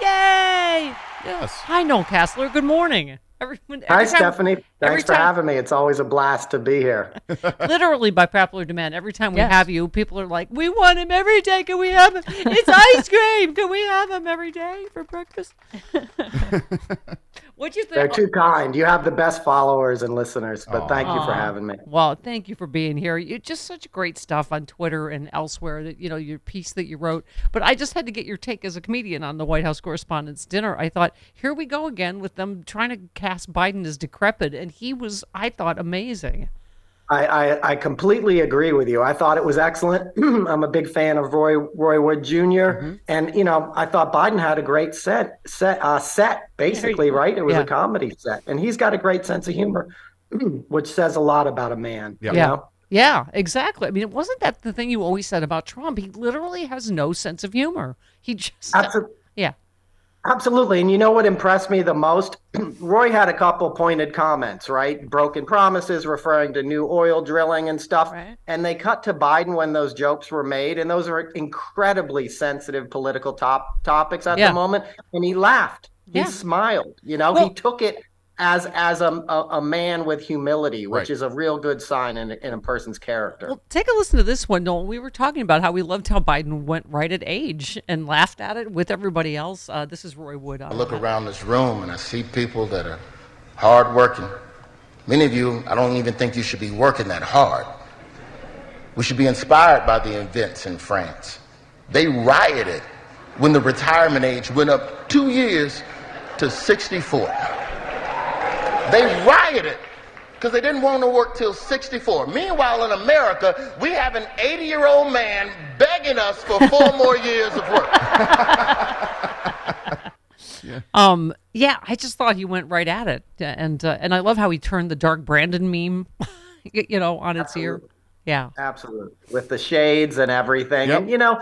yay! Yes. Hi, Noel Casler. Good morning. Every, Hi, time- Stephanie. every Thanks for time- having me. It's always a blast to be here. literally by popular demand. Every time we Yes. have you, people are like, "We want him every day. Can we have him? It's ice cream. Can we have him every day for breakfast?" What'd you think? They're too kind. You have the best followers and listeners, but thank you for having me. Well, thank you for being here. You just such great stuff on Twitter and elsewhere. That you know your piece that you wrote. But I just had to get your take as a comedian on the White House Correspondents' Dinner. I thought, here we go again with them trying to cast Biden as decrepit, and he was, I thought, amazing. I, I, I completely agree with you. I thought it was excellent. I'm a big fan of Roy Roy Wood junior and you know I thought Biden had a great set set uh, set basically right. It was Yeah. a comedy set, and he's got a great sense of humor, which says a lot about a man. you Yeah. know? Yeah, exactly. I mean, it wasn't that the thing you always said about Trump? He literally has no sense of humor. He just yeah. Absolutely. And you know what impressed me the most? Roy had a couple pointed comments, right? Broken promises referring to new oil drilling and stuff. Right. And they cut to Biden when those jokes were made. And those are incredibly sensitive political top topics at Yeah. the moment. And he laughed. He Yeah. smiled. You know, he took it as as a, a, a man with humility, which Right. is a real good sign in, in a person's character. Well, take a listen to this one, Noel. We were talking about how we loved how Biden went right at age and laughed at it with everybody else. Uh, this is Roy Wood. I look that. around this room and I see people that are hardworking. Many of you, I don't even think you should be working that hard. We should be inspired by the events in France. They rioted when the retirement age went up two years to 64. They rioted because they didn't want to work till 64. Meanwhile, in America, we have an 80 year old man begging us for four more years of work. Um, yeah, I just thought he went right at it, and uh, and I love how he turned the Dark Brandon meme, you know, on its ear. Yeah, Absolutely. With the shades and everything. And, you know,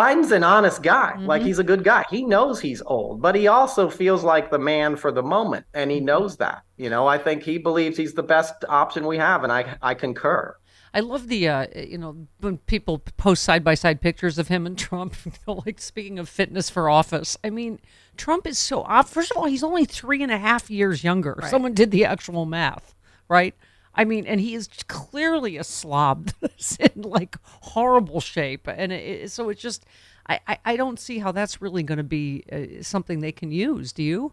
Biden's an honest guy. Like, he's a good guy. He knows he's old, but he also feels like the man for the moment. And he knows that. You know, I think he believes he's the best option we have. And I, I concur. I love the uh, you know when people post side by side pictures of him and Trump. you know, like speaking of fitness for office, I mean, Trump is so. Uh, first of all, he's only three and a half years younger. Right. Someone did the actual math, right? I mean, and he is clearly a slob that's in like horrible shape, and it, so it's just. I, I, I don't see how that's really going to be uh, something they can use. Do you?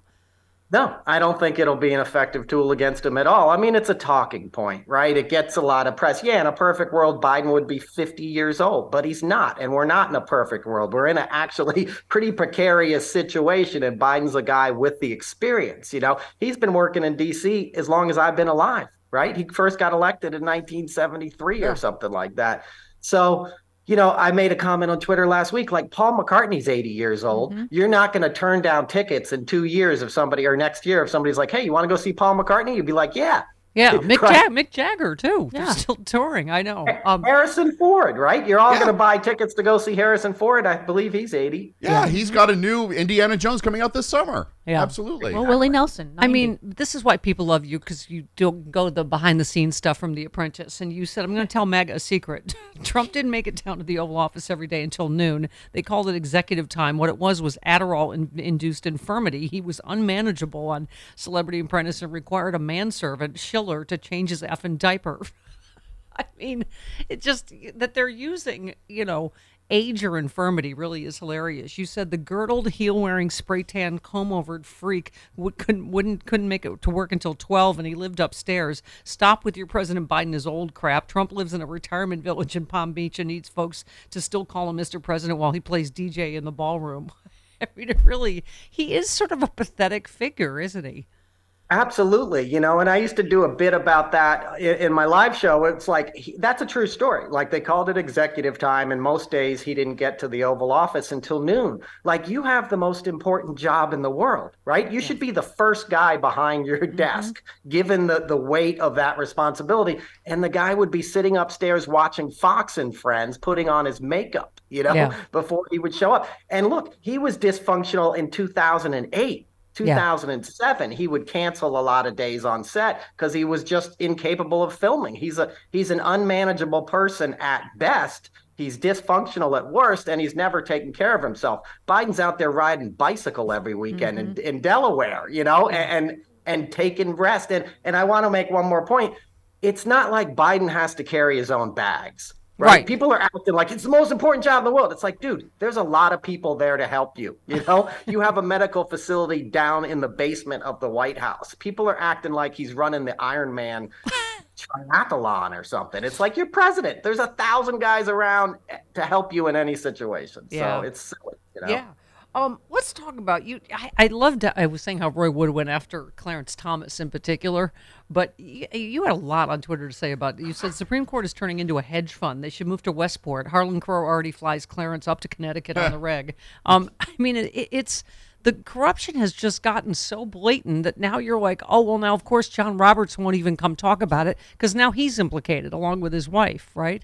No, I don't think it'll be an effective tool against him at all. I mean, it's a talking point, right? It gets a lot of press. Yeah, in a perfect world, Biden would be 50 years old, but he's not. And we're not in a perfect world. We're in an actually pretty precarious situation. And Biden's a guy with the experience. You know, he's been working in D.C. as long as I've been alive, right? He first got elected in 1973 or something like that. So, you know, I made a comment on Twitter last week like Paul McCartney's 80 years old. Mm-hmm. You're not going to turn down tickets in two years if somebody or next year if somebody's like, hey, you want to go see Paul McCartney? You'd be like, yeah. Yeah, Mick, Right. Jag- Mick Jagger too. They're still touring. I know. Um, Harrison Ford, right? You're all going to buy tickets to go see Harrison Ford. I believe he's 80. Yeah, he's got a new Indiana Jones coming out this summer. Yeah. Absolutely. Well, Willie Nelson. I mean, this is why people love you because you don't go the behind the scenes stuff from The Apprentice. And you said, I'm going to tell Meg a secret. Trump didn't make it down to the Oval Office every day until noon. They called it executive time. What it was was Adderall in- induced infirmity. He was unmanageable on Celebrity Apprentice and required a manservant, Schiller, to change his effing diaper. I mean, it just that they're using, you know, age or infirmity really is hilarious. You said the girdled, heel-wearing, spray-tan, comb-overed freak would, couldn't wouldn't couldn't make it to work until twelve, and he lived upstairs. Stop with your President Biden is old crap. Trump lives in a retirement village in Palm Beach and needs folks to still call him Mr. President while he plays DJ in the ballroom. I mean, it really, he is sort of a pathetic figure, isn't he? Absolutely, you know, and I used to do a bit about that in, in my live show. It's like he, that's a true story. Like they called it executive time, and most days he didn't get to the Oval Office until noon. Like you have the most important job in the world, right? You should be the first guy behind your mm-hmm. desk, given the the weight of that responsibility. And the guy would be sitting upstairs watching Fox and Friends, putting on his makeup, you know, Yeah. before he would show up. And look, he was dysfunctional in 2008. 2007 he would cancel a lot of days on set because he was just incapable of filming. He's a he's an unmanageable person at best. He's dysfunctional at worst and he's never taken care of himself. Biden's out there riding bicycle every weekend in, mm-hmm. in delaware you know and mm-hmm. and, and taking rest. And and i want to make one more point. It's not like biden has to carry his own bags Right. Right. People are acting like it's the most important job in the world. It's like, dude, there's a lot of people there to help you. You know, you have a medical facility down in the basement of the White House. People are acting like he's running the Iron Man triathlon or something. It's like you're president. There's a thousand guys around to help you in any situation. Yeah. So it's silly, you know? Yeah. Um, let's talk about you. I, I loved. I was saying how Roy Wood went after Clarence Thomas in particular, but you, you had a lot on Twitter to say about. You said Supreme Court is turning into a hedge fund. They should move to Westport. Harlan Crow already flies Clarence up to Connecticut on the reg. Um, I mean, it, it- it's the corruption has just gotten so blatant that now you're like, oh well, now of course John Roberts won't even come talk about it because now he's implicated along with his wife, right?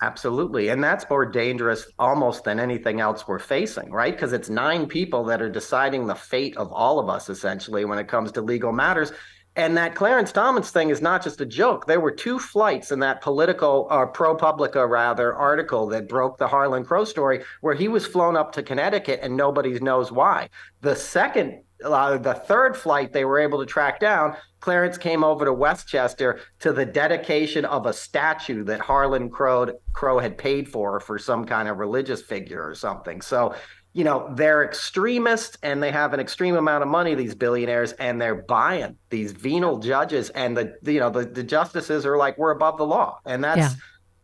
Absolutely. And that's more dangerous almost than anything else we're facing, right? Because it's nine people that are deciding the fate of all of us, essentially, when it comes to legal matters. And that Clarence Thomas thing is not just a joke. There were two flights in that political, or ProPublica rather, article that broke the Harlan Crow story, where he was flown up to Connecticut and nobody knows why. The second, uh, the third flight they were able to track down, Clarence came over to Westchester to the dedication of a statue that Harlan Crow, Crow had paid for for some kind of religious figure or something. So, you know, they're extremists and they have an extreme amount of money, these billionaires, and they're buying these venal judges. And the, you know, the, the justices are like, we're above the law. And that's Yeah.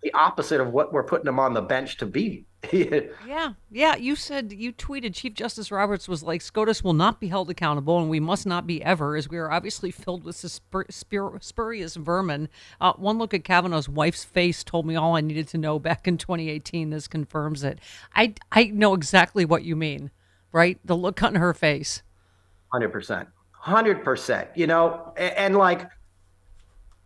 the opposite of what we're putting them on the bench to be. Yeah, yeah. You said you tweeted Chief Justice Roberts was like SCOTUS will not be held accountable, and we must not be ever, as we are obviously filled with spur- spur- spurious vermin. Uh, one look at Kavanaugh's wife's face told me all I needed to know back in 2018. This confirms it. I I know exactly what you mean, right? The look on her face. Hundred percent, hundred percent. You know, and, and like,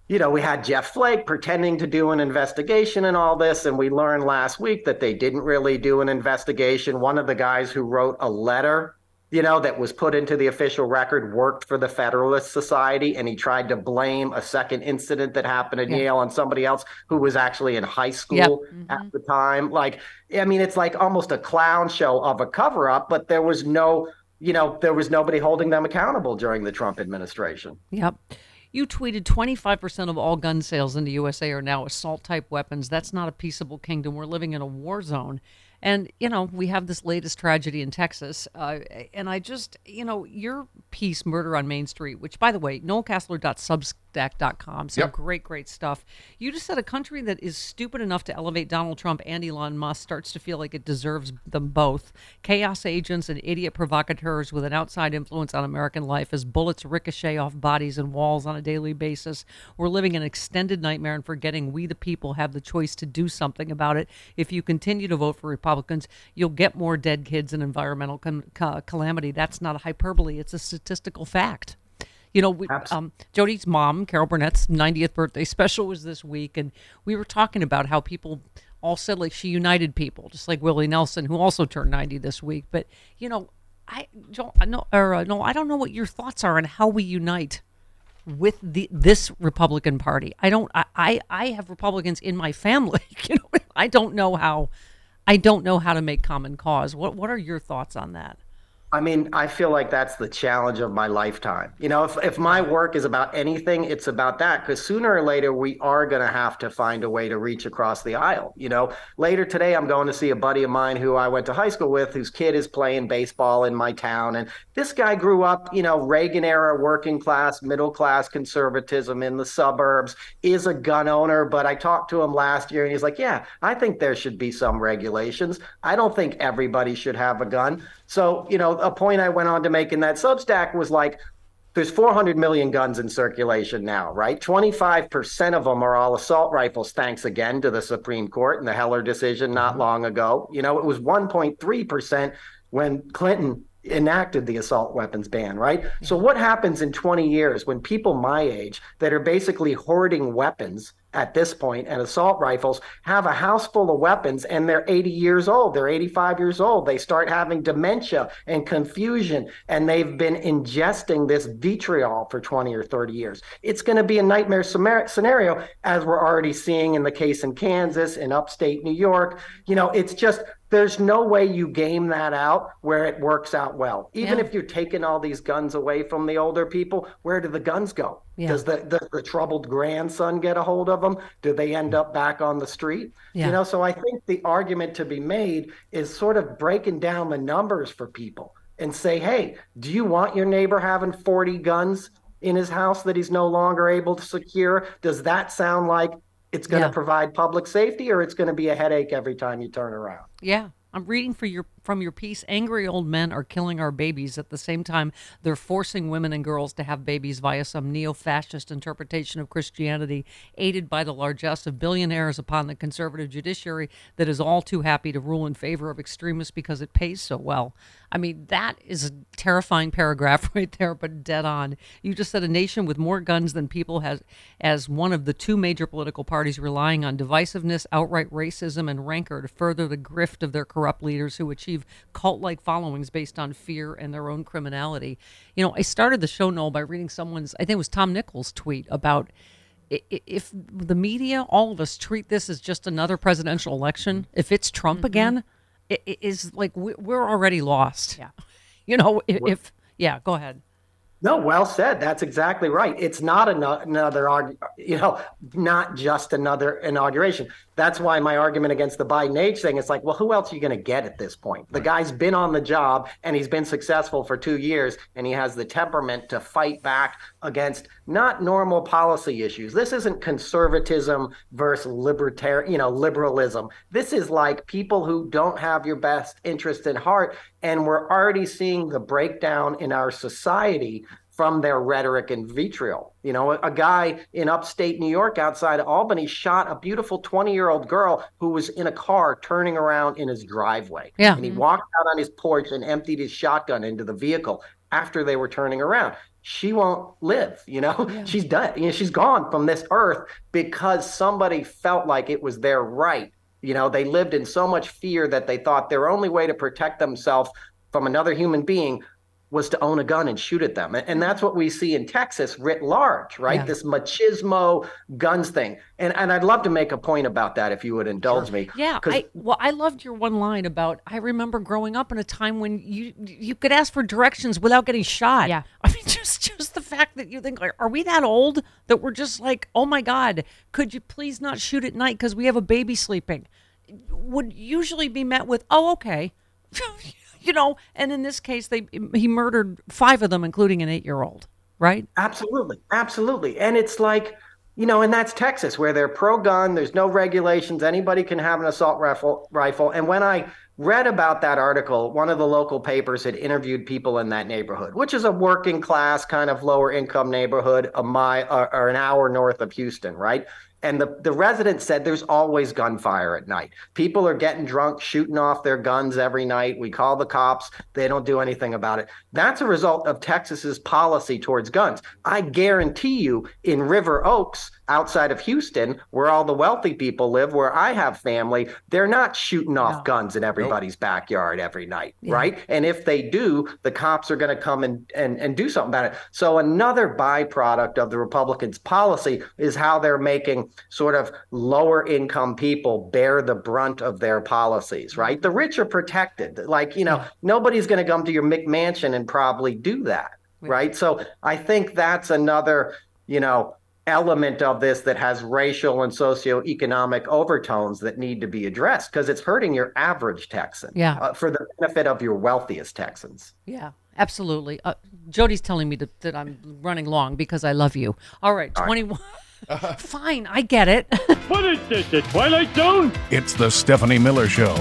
you know, we had Jeff Flake pretending to do an investigation and all this, and we learned last week that they didn't really do an investigation. One of the guys who wrote a letter, you know, that was put into the official record worked for the Federalist Society, and he tried to blame a second incident that happened at Yeah. Yale on somebody else who was actually in high school Yep. at the time. Like, I mean, it's like almost a clown show of a cover up, but there was no, you know, there was nobody holding them accountable during the Trump administration. Yep. You tweeted 25% of all gun sales in the USA are now assault type weapons. That's not a peaceable kingdom. We're living in a war zone. And, you know, we have this latest tragedy in Texas. Uh, and I just, you know, your piece, Murder on Main Street, which, by the way, noelcasler.substack.com, some Yep. great, great stuff. You just said a country that is stupid enough to elevate Donald Trump and Elon Musk starts to feel like it deserves them both. Chaos agents and idiot provocateurs with an outside influence on American life as bullets ricochet off bodies and walls on a daily basis. We're living an extended nightmare and forgetting we, the people, have the choice to do something about it. If you continue to vote for Republicans, you'll get more dead kids and environmental com- ca- calamity. That's not a hyperbole, it's a statistical fact. You know, we, um, Jody's mom, Carol Burnett's 90th birthday special was this week, and we were talking about how people all said like she united people, just like Willie Nelson, who also turned 90 this week. But you know, I don't, know, or uh, no, I don't know what your thoughts are on how we unite with the this Republican Party. I don't, I, I, I have Republicans in my family. You know, I don't know how, I don't know how to make common cause. What, what are your thoughts on that? I mean, I feel like that's the challenge of my lifetime. You know, if, if my work is about anything, it's about that because sooner or later we are going to have to find a way to reach across the aisle. You know, later today I'm going to see a buddy of mine who I went to high school with whose kid is playing baseball in my town. And this guy grew up, you know, Reagan era working class, middle class conservatism in the suburbs, is a gun owner. But I talked to him last year and he's like, yeah, I think there should be some regulations. I don't think everybody should have a gun. So, you know, a point I went on to make in that Substack was like, there's 400 million guns in circulation now, right? 25% of them are all assault rifles, thanks again to the Supreme Court and the Heller decision not mm-hmm. long ago. You know, it was 1.3% when Clinton enacted the assault weapons ban, right? So mm-hmm. what happens in 20 years when people my age that are basically hoarding weapons at this point and assault rifles have a house full of weapons and they're 80 years old, they're 85 years old, they start having dementia and confusion and they've been ingesting this vitriol for 20 or 30 years. It's going to be a nightmare scenario as we're already seeing in the case in Kansas in upstate New York. You know, it's just there's no way you game that out where it works out well. Even Yeah. if you're taking all these guns away from the older people, where do the guns go? Yeah. Does the, the the troubled grandson get a hold of them? Do they end up back on the street? Yeah. You know, so I think the argument to be made is sort of breaking down the numbers for people and say, hey, do you want your neighbor having 40 guns in his house that he's no longer able to secure? Does that sound like it's going to Yeah. provide public safety or it's going to be a headache every time you turn around? Yeah. I'm reading for your from your piece. Angry old men are killing our babies at the same time they're forcing women and girls to have babies via some neo-fascist interpretation of Christianity, aided by the largesse of billionaires upon the conservative judiciary that is all too happy to rule in favor of extremists because it pays so well. I mean, that is a terrifying paragraph right there, but dead on. You just said a nation with more guns than people has as one of the two major political parties relying on divisiveness, outright racism, and rancor to further the grift of their corrupt leaders who achieve cult-like followings based on fear and their own criminality. You know, I started the show, Noel, by reading someone's, I think it was Tom Nichols' tweet about i- i- if the media, all of us, treat this as just another presidential election, if it's Trump mm-hmm. again, it, it is like we- we're already lost. Yeah. You know, if, if yeah, go ahead. No, well said. That's exactly right. It's not ano- another, you know, not just another inauguration. That's why my argument against the Biden age thing is like, well, who else are you going to get at this point? The guy's been on the job and he's been successful for two years, and he has the temperament to fight back against not normal policy issues. This isn't conservatism versus libertarian, you know, liberalism. This is like people who don't have your best interest in heart, and we're already seeing the breakdown in our society from their rhetoric and vitriol. You know, a, a guy in upstate New York outside of Albany shot a beautiful 20 year old girl who was in a car turning around in his driveway. Yeah. And he walked out on his porch and emptied his shotgun into the vehicle after they were turning around. She won't live, you know, she's done, you know, she's gone from this earth because somebody felt like it was their right. You know, they lived in so much fear that they thought their only way to protect themselves from another human being was to own a gun and shoot at them. And, and that's what we see in Texas writ large, right? Yeah. This machismo guns thing. And and I'd love to make a point about that if you would indulge me. Yeah. I well, I loved your one line about. I remember growing up in a time when you you could ask for directions without getting shot. Yeah, I mean, just just the fact that you think, like, are we that old that we're just like, oh my god, could you please not shoot at night because we have a baby sleeping? Would usually be met with, oh okay, you know. And in this case, they he murdered five of them, including an eight year old. Right? Absolutely. Absolutely. And it's like, you know, and that's Texas where they're pro gun, there's no regulations, anybody can have an assault rifle rifle. And when I read about that article, one of the local papers had interviewed people in that neighborhood, which is a working class kind of lower income neighborhood a mile or, or an hour north of Houston, right? And the, the resident said there's always gunfire at night. People are getting drunk, shooting off their guns every night. We call the cops. They don't do anything about it. That's a result of Texas's policy towards guns. I guarantee you in River Oaks, outside of Houston, where all the wealthy people live, where I have family, they're not shooting off guns in everybody's backyard every night, Yeah. right? And if they do, the cops are going to come and, and, and do something about it. So another byproduct of the Republicans' policy is how they're making sort of lower income people bear the brunt of their policies, right? The rich are protected. Like, you know, nobody's going to come to your McMansion and probably do that, right? So I think that's another, you know, element of this that has racial and socioeconomic overtones that need to be addressed because it's hurting your average Texan Yeah. uh, for the benefit of your wealthiest Texans. Yeah, absolutely. Uh, Jody's telling me that, that I'm running long because I love you. All right, All right. 21. Fine, I get it. What is this, the Twilight Zone? It's the Stephanie Miller Show.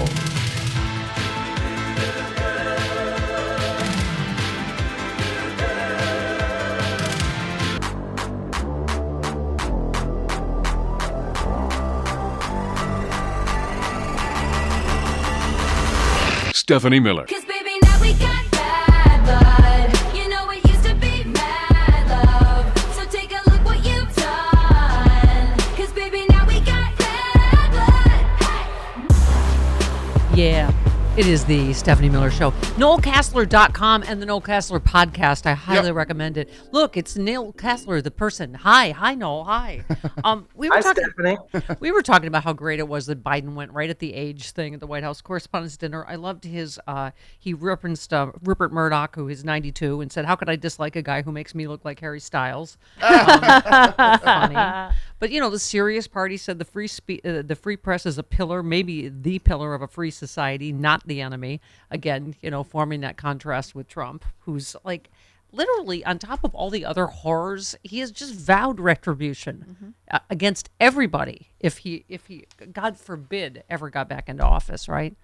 Stephanie Miller. It is the Stephanie Miller Show. NoelCasler.com and the Noel Casler podcast. I highly recommend it. Look, it's Noel Casler, the person. Hi, hi, Noel. Hi. Um, we were Hi, talking. Stephanie. we were talking about how great it was that Biden went right at the age thing at the White House Correspondents' Dinner. I loved his. Uh, he referenced uh, Rupert Murdoch, who is 92, and said, "How could I dislike a guy who makes me look like Harry Styles?" Um, funny. But you know, the serious party said the free spe- uh, the free press is a pillar, maybe the pillar of a free society, not the enemy. Again, you know, forming that contrast with Trump, who's like literally on top of all the other horrors, he has just vowed retribution uh, against everybody if he if he God forbid ever got back into office, right?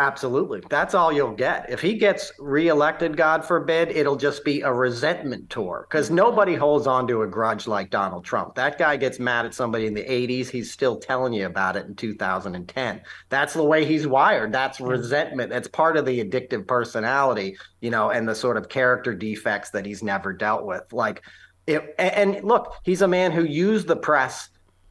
Absolutely. That's all you'll get. If he gets reelected, God forbid, it'll just be a resentment tour because mm-hmm. nobody holds on to a grudge like Donald Trump. That guy gets mad at somebody in the 80s. He's still telling you about it in 2010. That's the way he's wired. That's resentment. That's part of the addictive personality, you know, and the sort of character defects that he's never dealt with. Like, it, and and look, he's a man who used the press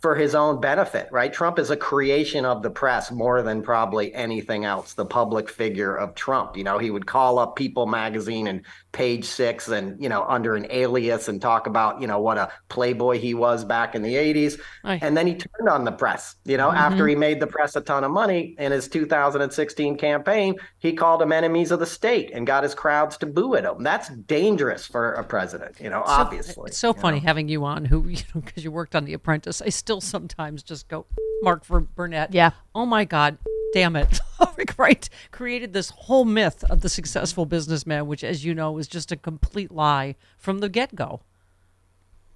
for his own benefit, right? Trump is a creation of the press more than probably anything else, the public figure of Trump. You know, he would call up People magazine and page six and, you know, under an alias and talk about, you know, what a playboy he was back in the 80s. And then he turned on the press, you know, after Mhm. he made the press a ton of money in his 2016 campaign, he called them enemies of the state and got his crowds to boo at him. That's dangerous for a president, you know, So- obviously. It's so funny having you on who, you know, because you worked on The Apprentice. I still sometimes just go, Mark for Burnett. Yeah. Oh my God, damn it. right. Created this whole myth of the successful businessman, which, as you know, is just a complete lie from the get go.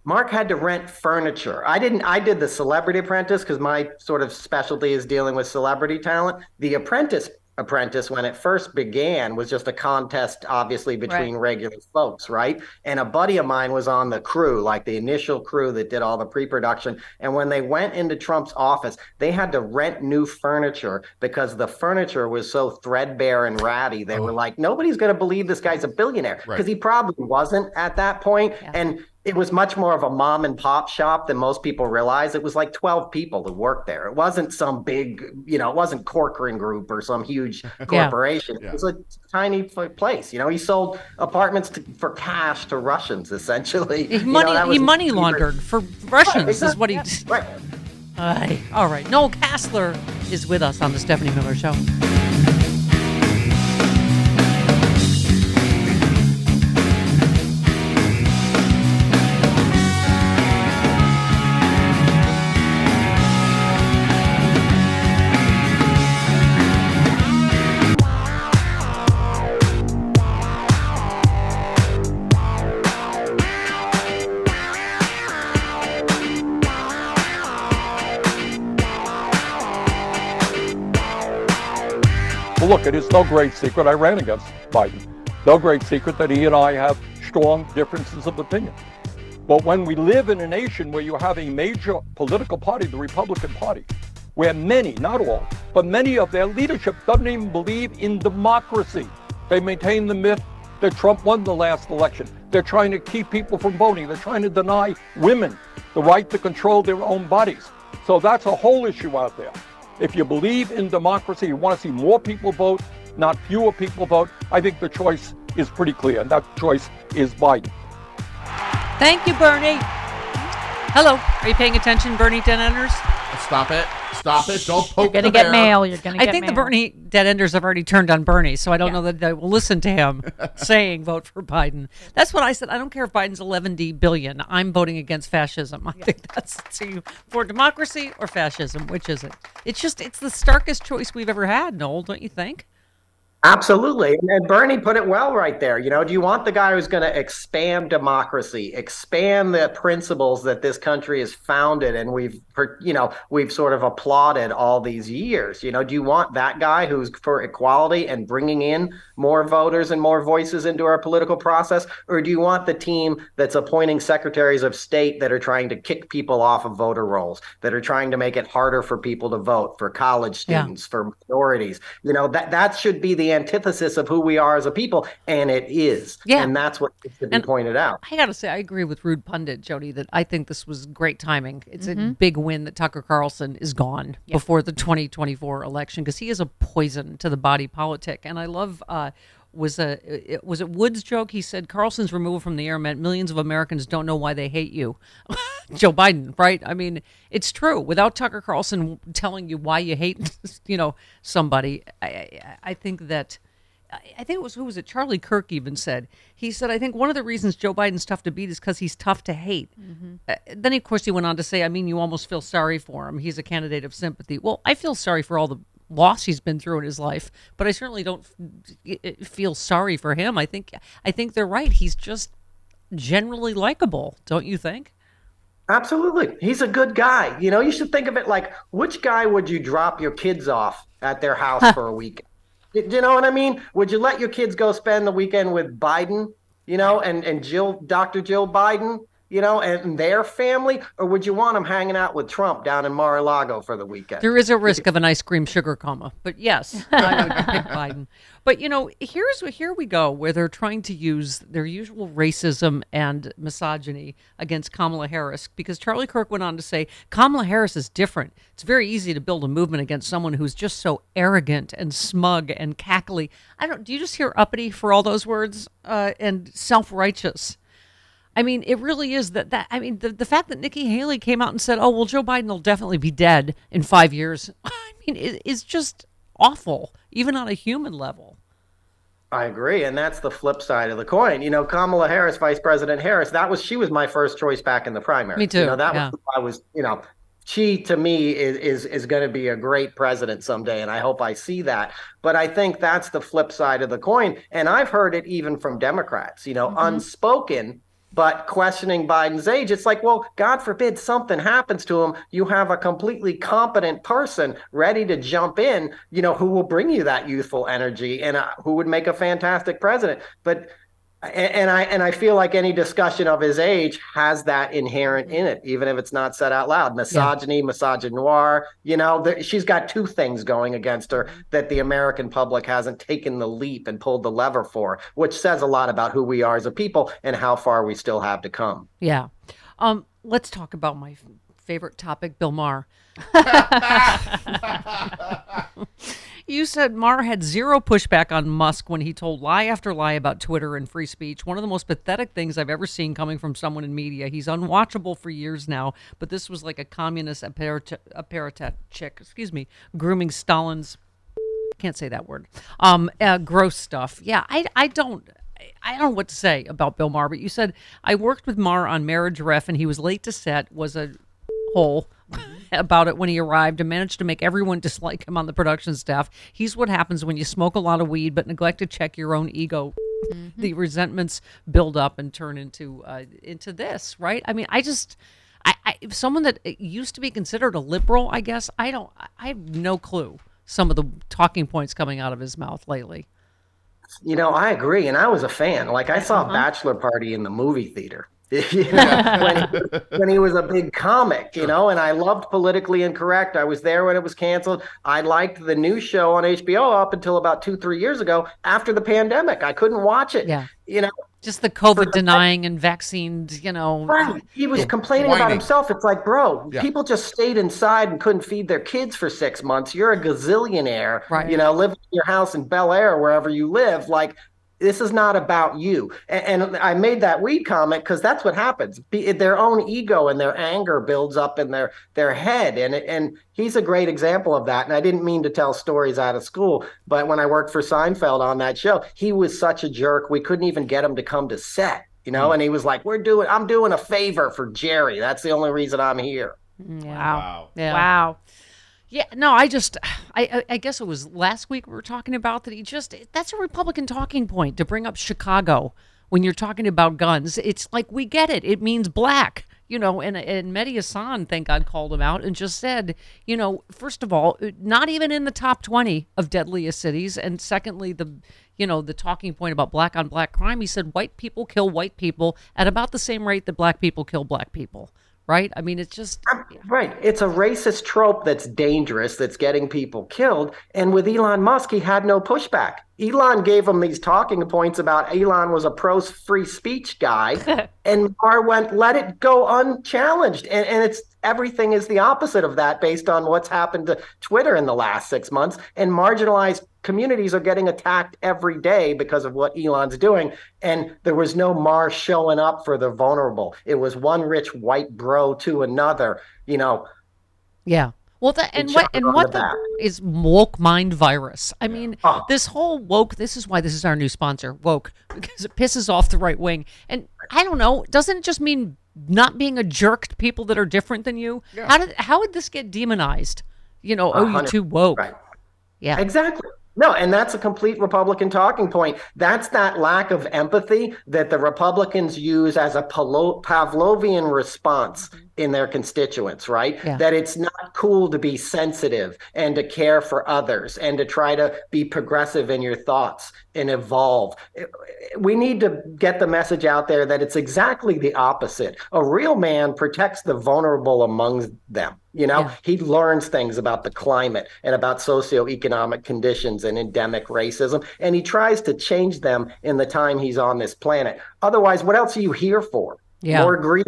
Mark had to rent furniture. I didn't. I did the Celebrity Apprentice because my sort of specialty is dealing with celebrity talent. The Apprentice Apprentice, when it first began, was just a contest, obviously between regular folks, right? And a buddy of mine was on the crew, like the initial crew that did all the pre-production. And when they went into Trump's office, they had to rent new furniture because the furniture was so threadbare and ratty. They oh. were like, nobody's going to believe this guy's a billionaire because Right. he probably wasn't at that point. And it was much more of a mom and pop shop than most people realize. It was like 12 people who worked there. It wasn't some big, you know, it wasn't Corcoran Group or some huge corporation. It was a tiny place. You know, he sold apartments to, for cash to Russians, essentially. He You know, money, that he was- money laundered for Russians, is what he exactly. Right. Aye. all right. Noel Casler is with us on the Stephanie Miller Show. Look, it is no great secret I ran against Biden. No great secret that he and I have strong differences of opinion. But when we live in a nation where you have a major political party, the Republican Party, where many, not all, but many of their leadership doesn't even believe in democracy. They maintain the myth that Trump won the last election. They're trying to keep people from voting. They're trying to deny women the right to control their own bodies. So that's a whole issue out there. If you believe in democracy, you want to see more people vote, not fewer people vote, I think the choice is pretty clear, and that choice is Biden. Thank you, Bernie. Hello. Are you paying attention, Bernie Dead Enders? Stop it. Stop it. Don't poke You're gonna get bear. mail. You're gonna I get think the. Bernie Dead Enders have already turned on Bernie, so I don't know that they will listen to him saying vote for Biden. That's what I said. I don't care if Biden's 11D billion. I'm voting against fascism. I think that's to for democracy or fascism. Which is it? It's just it's the starkest choice we've ever had, Noel. Don't you think? Absolutely. And- Bernie put it well right there. You know, do you want the guy who's going to expand democracy, expand the principles that this country is founded and we've, you know, we've sort of applauded all these years? You know, do you want that guy who's for equality and bringing in more voters and more voices into our political process? Or do you want the team that's appointing secretaries of state that are trying to kick people off of voter rolls, that are trying to make it harder for people to vote, for college Yeah. students, for minorities? You know, that, that should be the the antithesis of who we are as a people, and it is. Yeah. and that's what needs to be And pointed out. I got to say, I agree with Rude Pundit, Jody, that I think this was great timing. It's a Mhm. big win that Tucker Carlson is gone before the 2024 election because he is a poison to the body politic. And I love. Uh, was a it, was it Wood's joke? He said Carlson's removal from the air meant millions of Americans don't know why they hate you, Joe Biden. Right? I mean, it's true. Without Tucker Carlson telling you why you hate, you know, somebody, I I, I think that I think it was who was it? Charlie Kirk even said he said I think one of the reasons Joe Biden's tough to beat is because he's tough to hate. Uh, then of course he went on to say, I mean, you almost feel sorry for him. He's a candidate of sympathy. Well, I feel sorry for all the loss he's been through in his life, but I certainly don't feel sorry for him. I think I think they're right. He's just generally likable, don't you think? Absolutely. He's a good guy. You know, you should think of it like which guy would you drop your kids off at their house for a week? Do you know what I mean? Would you let your kids go spend the weekend with Biden, you know, and, and Jill, Dr. Jill Biden, you know, and their family? Or would you want them hanging out with Trump down in Mar a Lago for the weekend? There is a risk of an ice cream sugar coma, but yes, I would pick Biden. But you know, here's here we go where they're trying to use their usual racism and misogyny against Kamala Harris because Charlie Kirk went on to say Kamala Harris is different. It's very easy to build a movement against someone who's just so arrogant and smug and cackly. I don't. Do you just hear uppity for all those words uh, and self righteous? I mean, it really is that that I mean, the, the fact that Nikki Haley came out and said, "Oh, well, Joe Biden will definitely be dead in five years," I mean, it, it's just awful, even on a human level. I agree, and that's the flip side of the coin. You know, Kamala Harris, Vice President Harris, that was she was my first choice back in the primary. Me too, You know, that yeah. was I was. You know, she to me is is is going to be a great president someday, and I hope I see that. But I think that's the flip side of the coin, and I've heard it even from Democrats. You know, mm-hmm. unspoken. But questioning Biden's age, it's like, well, God forbid something happens to him. You have a completely competent person ready to jump in, you know, who will bring you that youthful energy and uh, who would make a fantastic president. But and, and I and I feel like any discussion of his age has that inherent in it, even if it's not said out loud. Misogyny, misogynoir. You know, there, she's got two things going against her that the American public hasn't taken the leap and pulled the lever for, which says a lot about who we are as a people and how far we still have to come. Yeah. Um, let's talk about my favorite topic, Bill Maher. you said Maher had zero pushback on Musk when he told lie after lie about Twitter and free speech. One of the most pathetic things I've ever seen coming from someone in media. He's unwatchable for years now, but this was like a communist apparat chick, excuse me, grooming Stalin's can't say that word. Um, uh, gross stuff. Yeah, I, I don't. I don't know what to say about Bill Maher, but you said I worked with Maher on Marriage Ref, and he was late to set. Was a hole about it when he arrived, and managed to make everyone dislike him on the production staff. He's what happens when you smoke a lot of weed, but neglect to check your own ego. Mm-hmm. The resentments build up and turn into uh, into this, right? I mean, I just. I, I someone that uh, used to be considered a liberal, I guess. I don't. I have no clue some of the talking points coming out of his mouth lately. You know, I agree, and I was a fan. Like I saw uh-huh. Bachelor Party in the movie theater. you know, when, he, when he was a big comic, you know, and I loved Politically Incorrect. I was there when it was canceled. I liked the new show on HBO up until about two, three years ago after the pandemic. I couldn't watch it. Yeah. You know, Just the COVID denying and vaccines, you know. Right. He was complaining about himself. It's like, bro, Yeah. people just stayed inside and couldn't feed their kids for six months. You're a gazillionaire, Right. you know, living in your house in Bel Air, wherever you live. Like, this is not about you. And, and I made that weed comment because that's what happens. Be, their own ego and their anger builds up in their their head, and and he's a great example of that. And I didn't mean to tell stories out of school, but when I worked for Seinfeld on that show, he was such a jerk. We couldn't even get him to come to set. You know, hmm. and he was like, "We're doing, I'm doing a favor for Jerry. That's the only reason I'm here." Mm, wow. Yeah. Wow. Yeah, no, I just, I, I, guess it was last week we were talking about that he just, that's a Republican talking point to bring up Chicago when you're talking about guns. It's like, we get it. It means black, you know, and, and Mehdi Hasan, thank God, called him out and just said, you know, first of all, not even in the top 20 of deadliest cities. And secondly, the, you know, the talking point about black on black crime, he said white people kill white people at about the same rate that black people kill black people. Right? I mean, it's just um, Right. It's a racist trope that's dangerous, that's getting people killed. And with Elon Musk, he had no pushback. Elon gave him these talking points about Elon was a pro free speech guy, and Maher went, let it go unchallenged. And, and it's everything is the opposite of that based on what's happened to Twitter in the last six months. And marginalized communities are getting attacked every day because of what Elon's doing. And there was no Maher showing up for the vulnerable. It was one rich white bro to another, you know. Yeah. Well, that, and what and what the the, is woke mind virus? I mean, Oh. this whole woke. This is why this is our new sponsor, woke, because it pisses off the right wing. And I don't know, doesn't it just mean not being a jerk to people that are different than you? How did how would this get demonized? You know, oh, you too woke. Right. Yeah. Exactly. No, and that's a complete Republican talking point. That's that lack of empathy that the Republicans use as a Pavlovian response mm-hmm. In their constituents, right? Yeah. That it's not cool to be sensitive and to care for others and to try to be progressive in your thoughts and evolve. We need to get the message out there that it's exactly the opposite. A real man protects the vulnerable among them. You know, he learns things about the climate and about socioeconomic conditions and endemic racism, and he tries to change them in the time he's on this planet. Otherwise, what else are you here for? Yeah. More greed,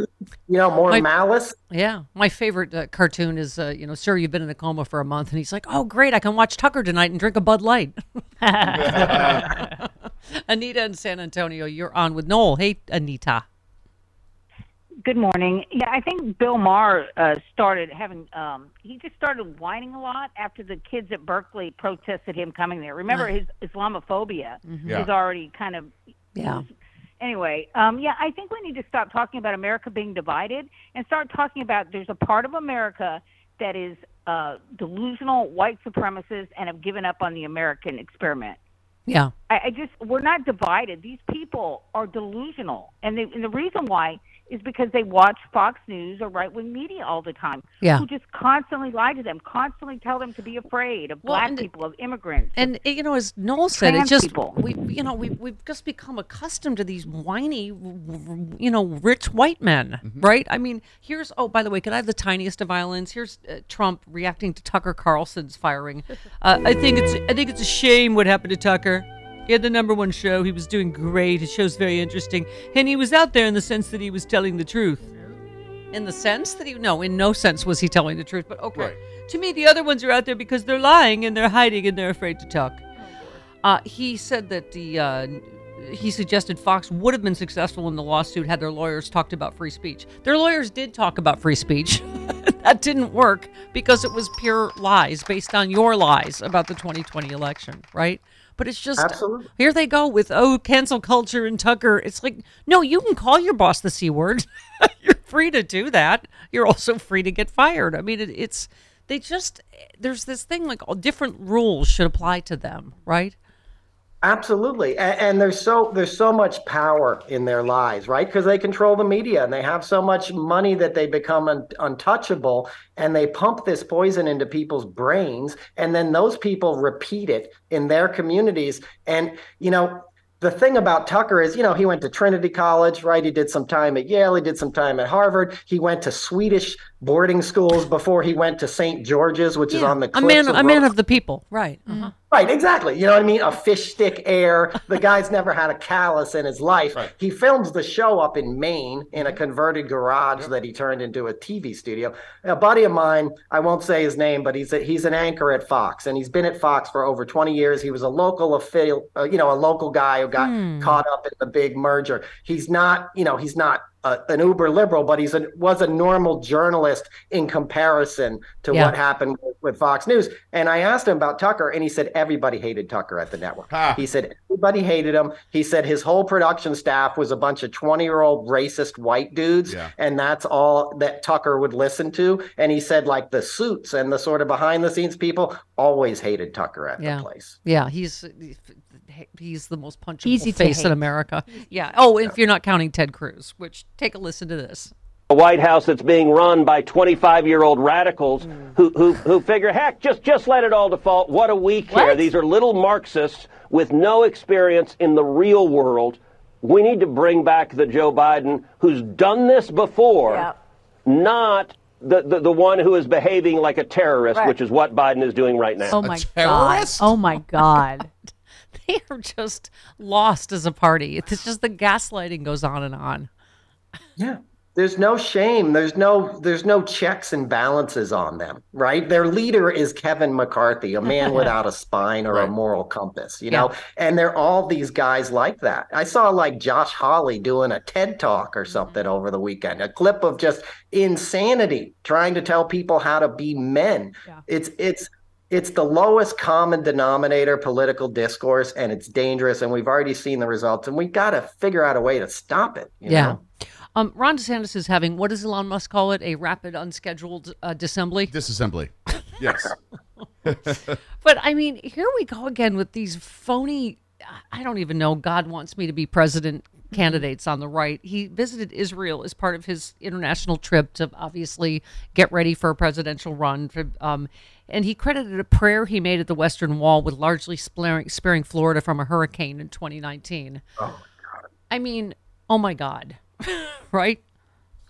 you know, more My- malice. Yeah, my favorite uh, cartoon is, uh, you know, sir, you've been in a coma for a month, and he's like, oh, great, I can watch Tucker tonight and drink a Bud Light. Anita in San Antonio, you're on with Noel. Hey, Anita. Good morning. Yeah, I think Bill Maher uh, started having. Um, he just started whining a lot after the kids at Berkeley protested him coming there. Remember, his Islamophobia Mhm. is already kind of. Yeah. Anyway, um, yeah, I think we need to stop talking about America being divided and start talking about there's a part of America that is uh, delusional white supremacists and have given up on the American experiment. Yeah. I, I just we're not divided. These people are delusional, and, they, and the reason why is because they watch Fox News or right wing media all the time, Yeah. who just constantly lie to them, constantly tell them to be afraid of Well, black and- people, of immigrants. And uh, you know, as Noel said, it trans just people. we you know we we've just become accustomed to these whiny, w- w- you know, rich white men, right? I mean, here's oh by the way, can I have the tiniest of violins? Here's uh, Trump reacting to Tucker Carlson's firing. Uh, I think it's I think it's a shame what happened to Tucker. He had the number one show. He was doing great. His show's very interesting, and he was out there in the sense that he was telling the truth. In the sense that he no, in no sense was he telling the truth. But okay, to me, the other ones are out there because they're lying and they're hiding and they're afraid to talk. Uh, he said that the uh, he suggested Fox would have been successful in the lawsuit had their lawyers talked about free speech. Their lawyers did talk about free speech. that didn't work because it was pure lies based on your lies about the 2020 election, right? But it's just Absolutely. here they go with oh cancel culture and Tucker. It's like no, you can call your boss the c word. You're free to do that. You're also free to get fired. I mean, it, it's they just there's this thing like all different rules should apply to them, right? Absolutely, and, and there's so there's so much power in their lives, right? Because they control the media and they have so much money that they become un- untouchable, and they pump this poison into people's brains, and then those people repeat it in their communities. And you know, the thing about Tucker is, you know, he went to Trinity College, right? He did some time at Yale, he did some time at Harvard. He went to Swedish boarding schools before he went to St. George's, which is on the a man of a man of the people, right? Uh-huh. Right, exactly. You know what I mean? A fish stick heir. The guy's never had a callus in his life. He films the show up in Maine in a converted garage that he turned into a TV studio. A buddy of mine, I won't say his name, but he's a, he's an anchor at Fox, and he's been at Fox for over 20 years. He was a local affiliate, uh, you know, a local guy who got Hmm. caught up in the big merger. He's not, you know, he's not a, an uber liberal, but he's a, was a normal journalist in comparison to Yeah. what happened with, with Fox News. And I asked him about Tucker, and he said everybody hated Tucker at the network. He said everybody hated him. He said his whole production staff was a bunch of 20 year old racist white dudes, and that's all that Tucker would listen to. And he said, like, the suits and the sort of behind the scenes people always hated Tucker at Yeah, the place. yeah, he's he's the most punchable Easy face in. America. Yeah. Oh, if you're not counting Ted Cruz, which take a listen to this. A White House that's being run by 25 year old radicals mm. who, who, who figure, heck, just, just let it all default. What do we care? These are little Marxists with no experience in the real world. We need to bring back the Joe Biden who's done this before not the, the, the one who is behaving like a terrorist, Right. which is what Biden is doing right now. Oh, oh my god. Oh my god. they are just lost as a party. It's just the gaslighting goes on and on. Yeah. There's no shame. There's no there's no checks and balances on them, right? Their leader is Kevin McCarthy, a man without a spine or a moral compass, you know? And they're all these guys like that. I saw like Josh Hawley doing a TED talk or something over the weekend, a clip of just insanity trying to tell people how to be men. It's it's it's the lowest common denominator political discourse and it's dangerous and we've already seen the results and we've got to figure out a way to stop it. you yeah. know? Um, Ron DeSantis is having what does Elon Musk call it? A rapid unscheduled uh, disassembly. Disassembly. Yes. But I mean, here we go again with these phony. I don't even know. God wants me to be president candidates on the right. He visited Israel as part of his international trip to obviously get ready for a presidential run. For, um, and he credited a prayer he made at the Western Wall with largely sparing, sparing Florida from a hurricane in 2019. Oh, God! I mean, oh my God, right?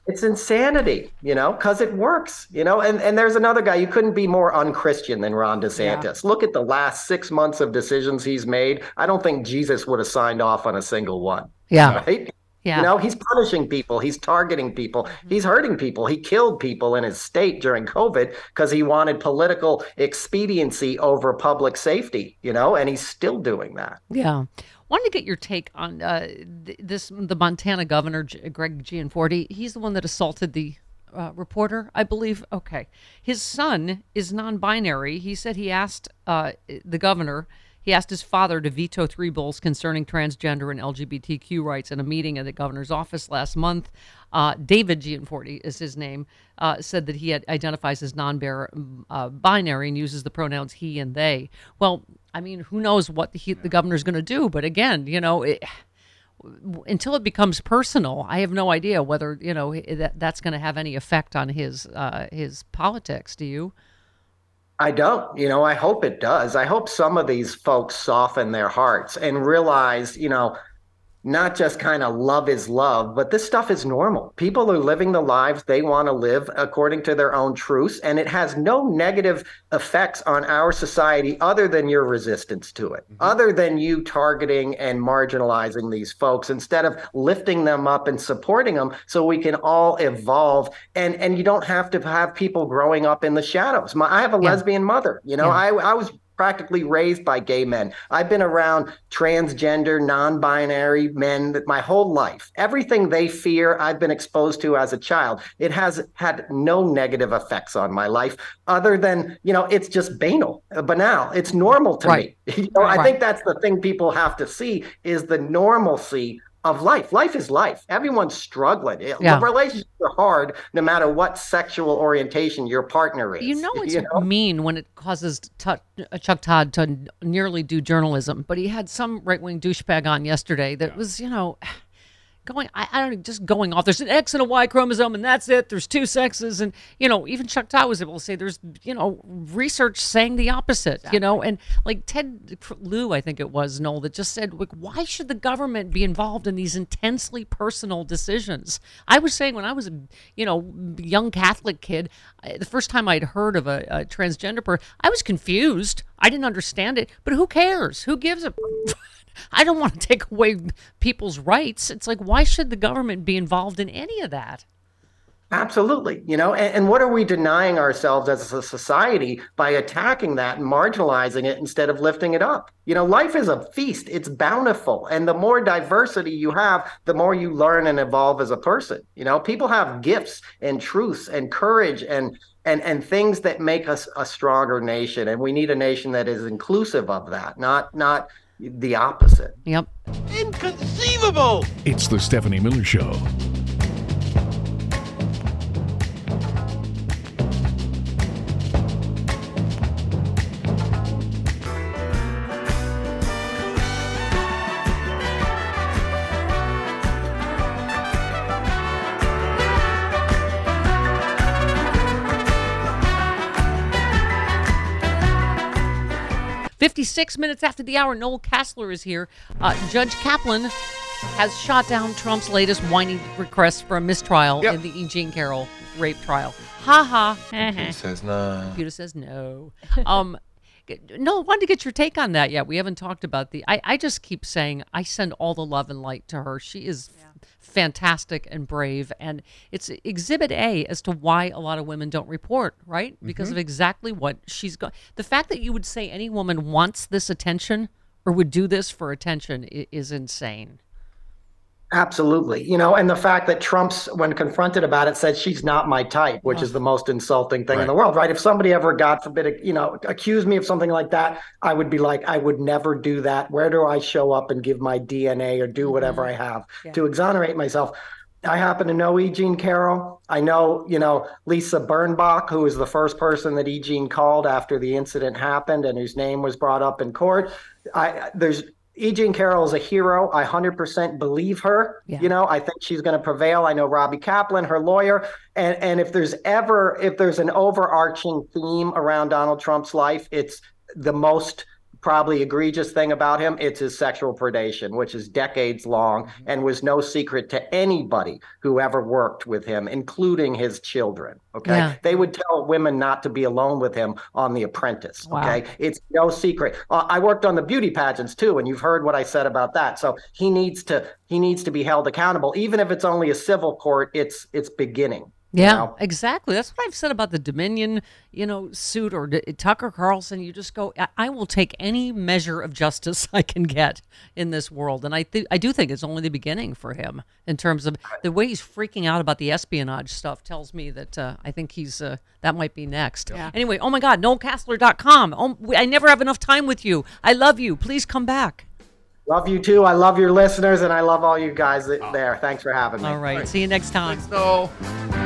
It's insanity, you know, because it works, you know. And and there's another guy. You couldn't be more unchristian than Ron DeSantis. Look at the last six months of decisions he's made. I don't think Jesus would have signed off on a single one. Yeah. Right? Yeah. You know, he's punishing people. He's targeting people. Mm-hmm. He's hurting people. He killed people in his state during COVID because he wanted political expediency over public safety, you know, and he's still doing that. Yeah. Wanted to get your take on uh, th- this the Montana governor G- Greg Gianforte. He's the one that assaulted the uh, reporter, I believe. Okay, his son is non-binary. He said he asked uh, the governor. He asked his father to veto three bills concerning transgender and LGBTQ rights in a meeting at the governor's office last month. Uh, David Gianforte is his name. Uh, said that he had, identifies as non-binary and uses the pronouns he and they. Well, I mean, who knows what the, he, the governor's going to do? But again, you know, it, until it becomes personal, I have no idea whether you know that that's going to have any effect on his uh, his politics. Do you? I don't. You know, I hope it does. I hope some of these folks soften their hearts and realize, you know, not just kind of love is love, but this stuff is normal. People are living the lives they want to live according to their own truths, and it has no negative effects on our society other than your resistance to it, mm-hmm. other than you targeting and marginalizing these folks instead of lifting them up and supporting them so we can all evolve. And and you don't have to have people growing up in the shadows. My, I have a lesbian mother. You know, I I was practically raised by gay men. I've been around transgender, non-binary men my whole life. Everything they fear, I've been exposed to as a child. It has had no negative effects on my life other than, you know, it's just banal, uh, banal. It's normal to Right. me. You know, I think that's the thing people have to see is the normalcy of life. Life is life. Everyone's struggling. Yeah. Relationships are hard no matter what sexual orientation your partner is. You know it's you know? mean when it causes uh, Chuck Todd to nearly do journalism, but he had some right wing douchebag on yesterday that was, you know, going, I, I don't know, just going off. There's an X and a Y chromosome, and that's it. There's two sexes. And, you know, even Chuck Todd was able to say there's, you know, research saying the opposite, you know, and like Ted Lieu, I think it was, Noel, that just said, like, why should the government be involved in these intensely personal decisions? I was saying when I was a, you know, young Catholic kid, the first time I'd heard of a, a transgender person, I was confused. I didn't understand it, but who cares? Who gives a I don't want to take away people's rights. It's like, why should the government be involved in any of that? Absolutely. You know, and, and what are we denying ourselves as a society by attacking that and marginalizing it instead of lifting it up? You know, life is a feast, it's bountiful. And the more diversity you have, the more you learn and evolve as a person. You know, people have gifts and truths and courage and and and things that make us a stronger nation. And we need a nation that is inclusive of that, not not the opposite. Yep. Inconceivable! It's the Stephanie Miller Show. Fifty-six minutes after the hour, Noel Casler is here. Uh, Judge Kaplan has shot down Trump's latest whining request for a mistrial in the E. Jean Carroll rape trial. Ha ha. He says no. Computer says no. Um, no, I wanted to get your take on that yet. We haven't talked about the. I, I just keep saying I send all the love and light to her. She is f- fantastic and brave, and it's Exhibit A as to why a lot of women don't report, right? Because Mm-hmm. of exactly what she's got. The fact that you would say any woman wants this attention or would do this for attention is insane. Absolutely. You know, and the fact that Trump's, when confronted about it, said she's not my type, which is the most insulting thing in the world, right? If somebody ever, God forbid, you know, accused me of something like that, I would be like, I would never do that. Where do I show up and give my DNA or do mm-hmm. whatever I have to exonerate myself? I happen to know E. Jean Carroll. I know, you know, Lisa Birnbach, who was the first person that E. Jean called after the incident happened and whose name was brought up in court. I there's E. Jean Carroll is a hero. I 100% believe her. You know, I think she's going to prevail. I know Robbie Kaplan, her lawyer. And, and if there's ever, if there's an overarching theme around Donald Trump's life, it's the most probably egregious thing about him. It's his sexual predation, which is decades long and was no secret to anybody who ever worked with him, including his children. Okay. Yeah. They would tell women not to be alone with him on The Apprentice. Wow. Okay. It's no secret. Uh, I worked on the beauty pageants too, and you've heard what I said about that. So he needs to he needs to be held accountable, even if it's only a civil court. It's it's beginning. You Yeah, know? exactly. That's what I've said about the Dominion, you know, suit or D- Tucker Carlson. You just go, I, I will take any measure of justice I can get in this world, and I think I do think it's only the beginning for him in terms of the way he's freaking out about the espionage stuff. Tells me that uh, I think he's uh, that might be next. Anyway, oh my God, NoelCasler.com. Oh, we- I never have enough time with you. I love you. Please come back. Love you too. I love your listeners, and I love all you guys there. Thanks for having me. All right. See you next time. Thanks, Noel.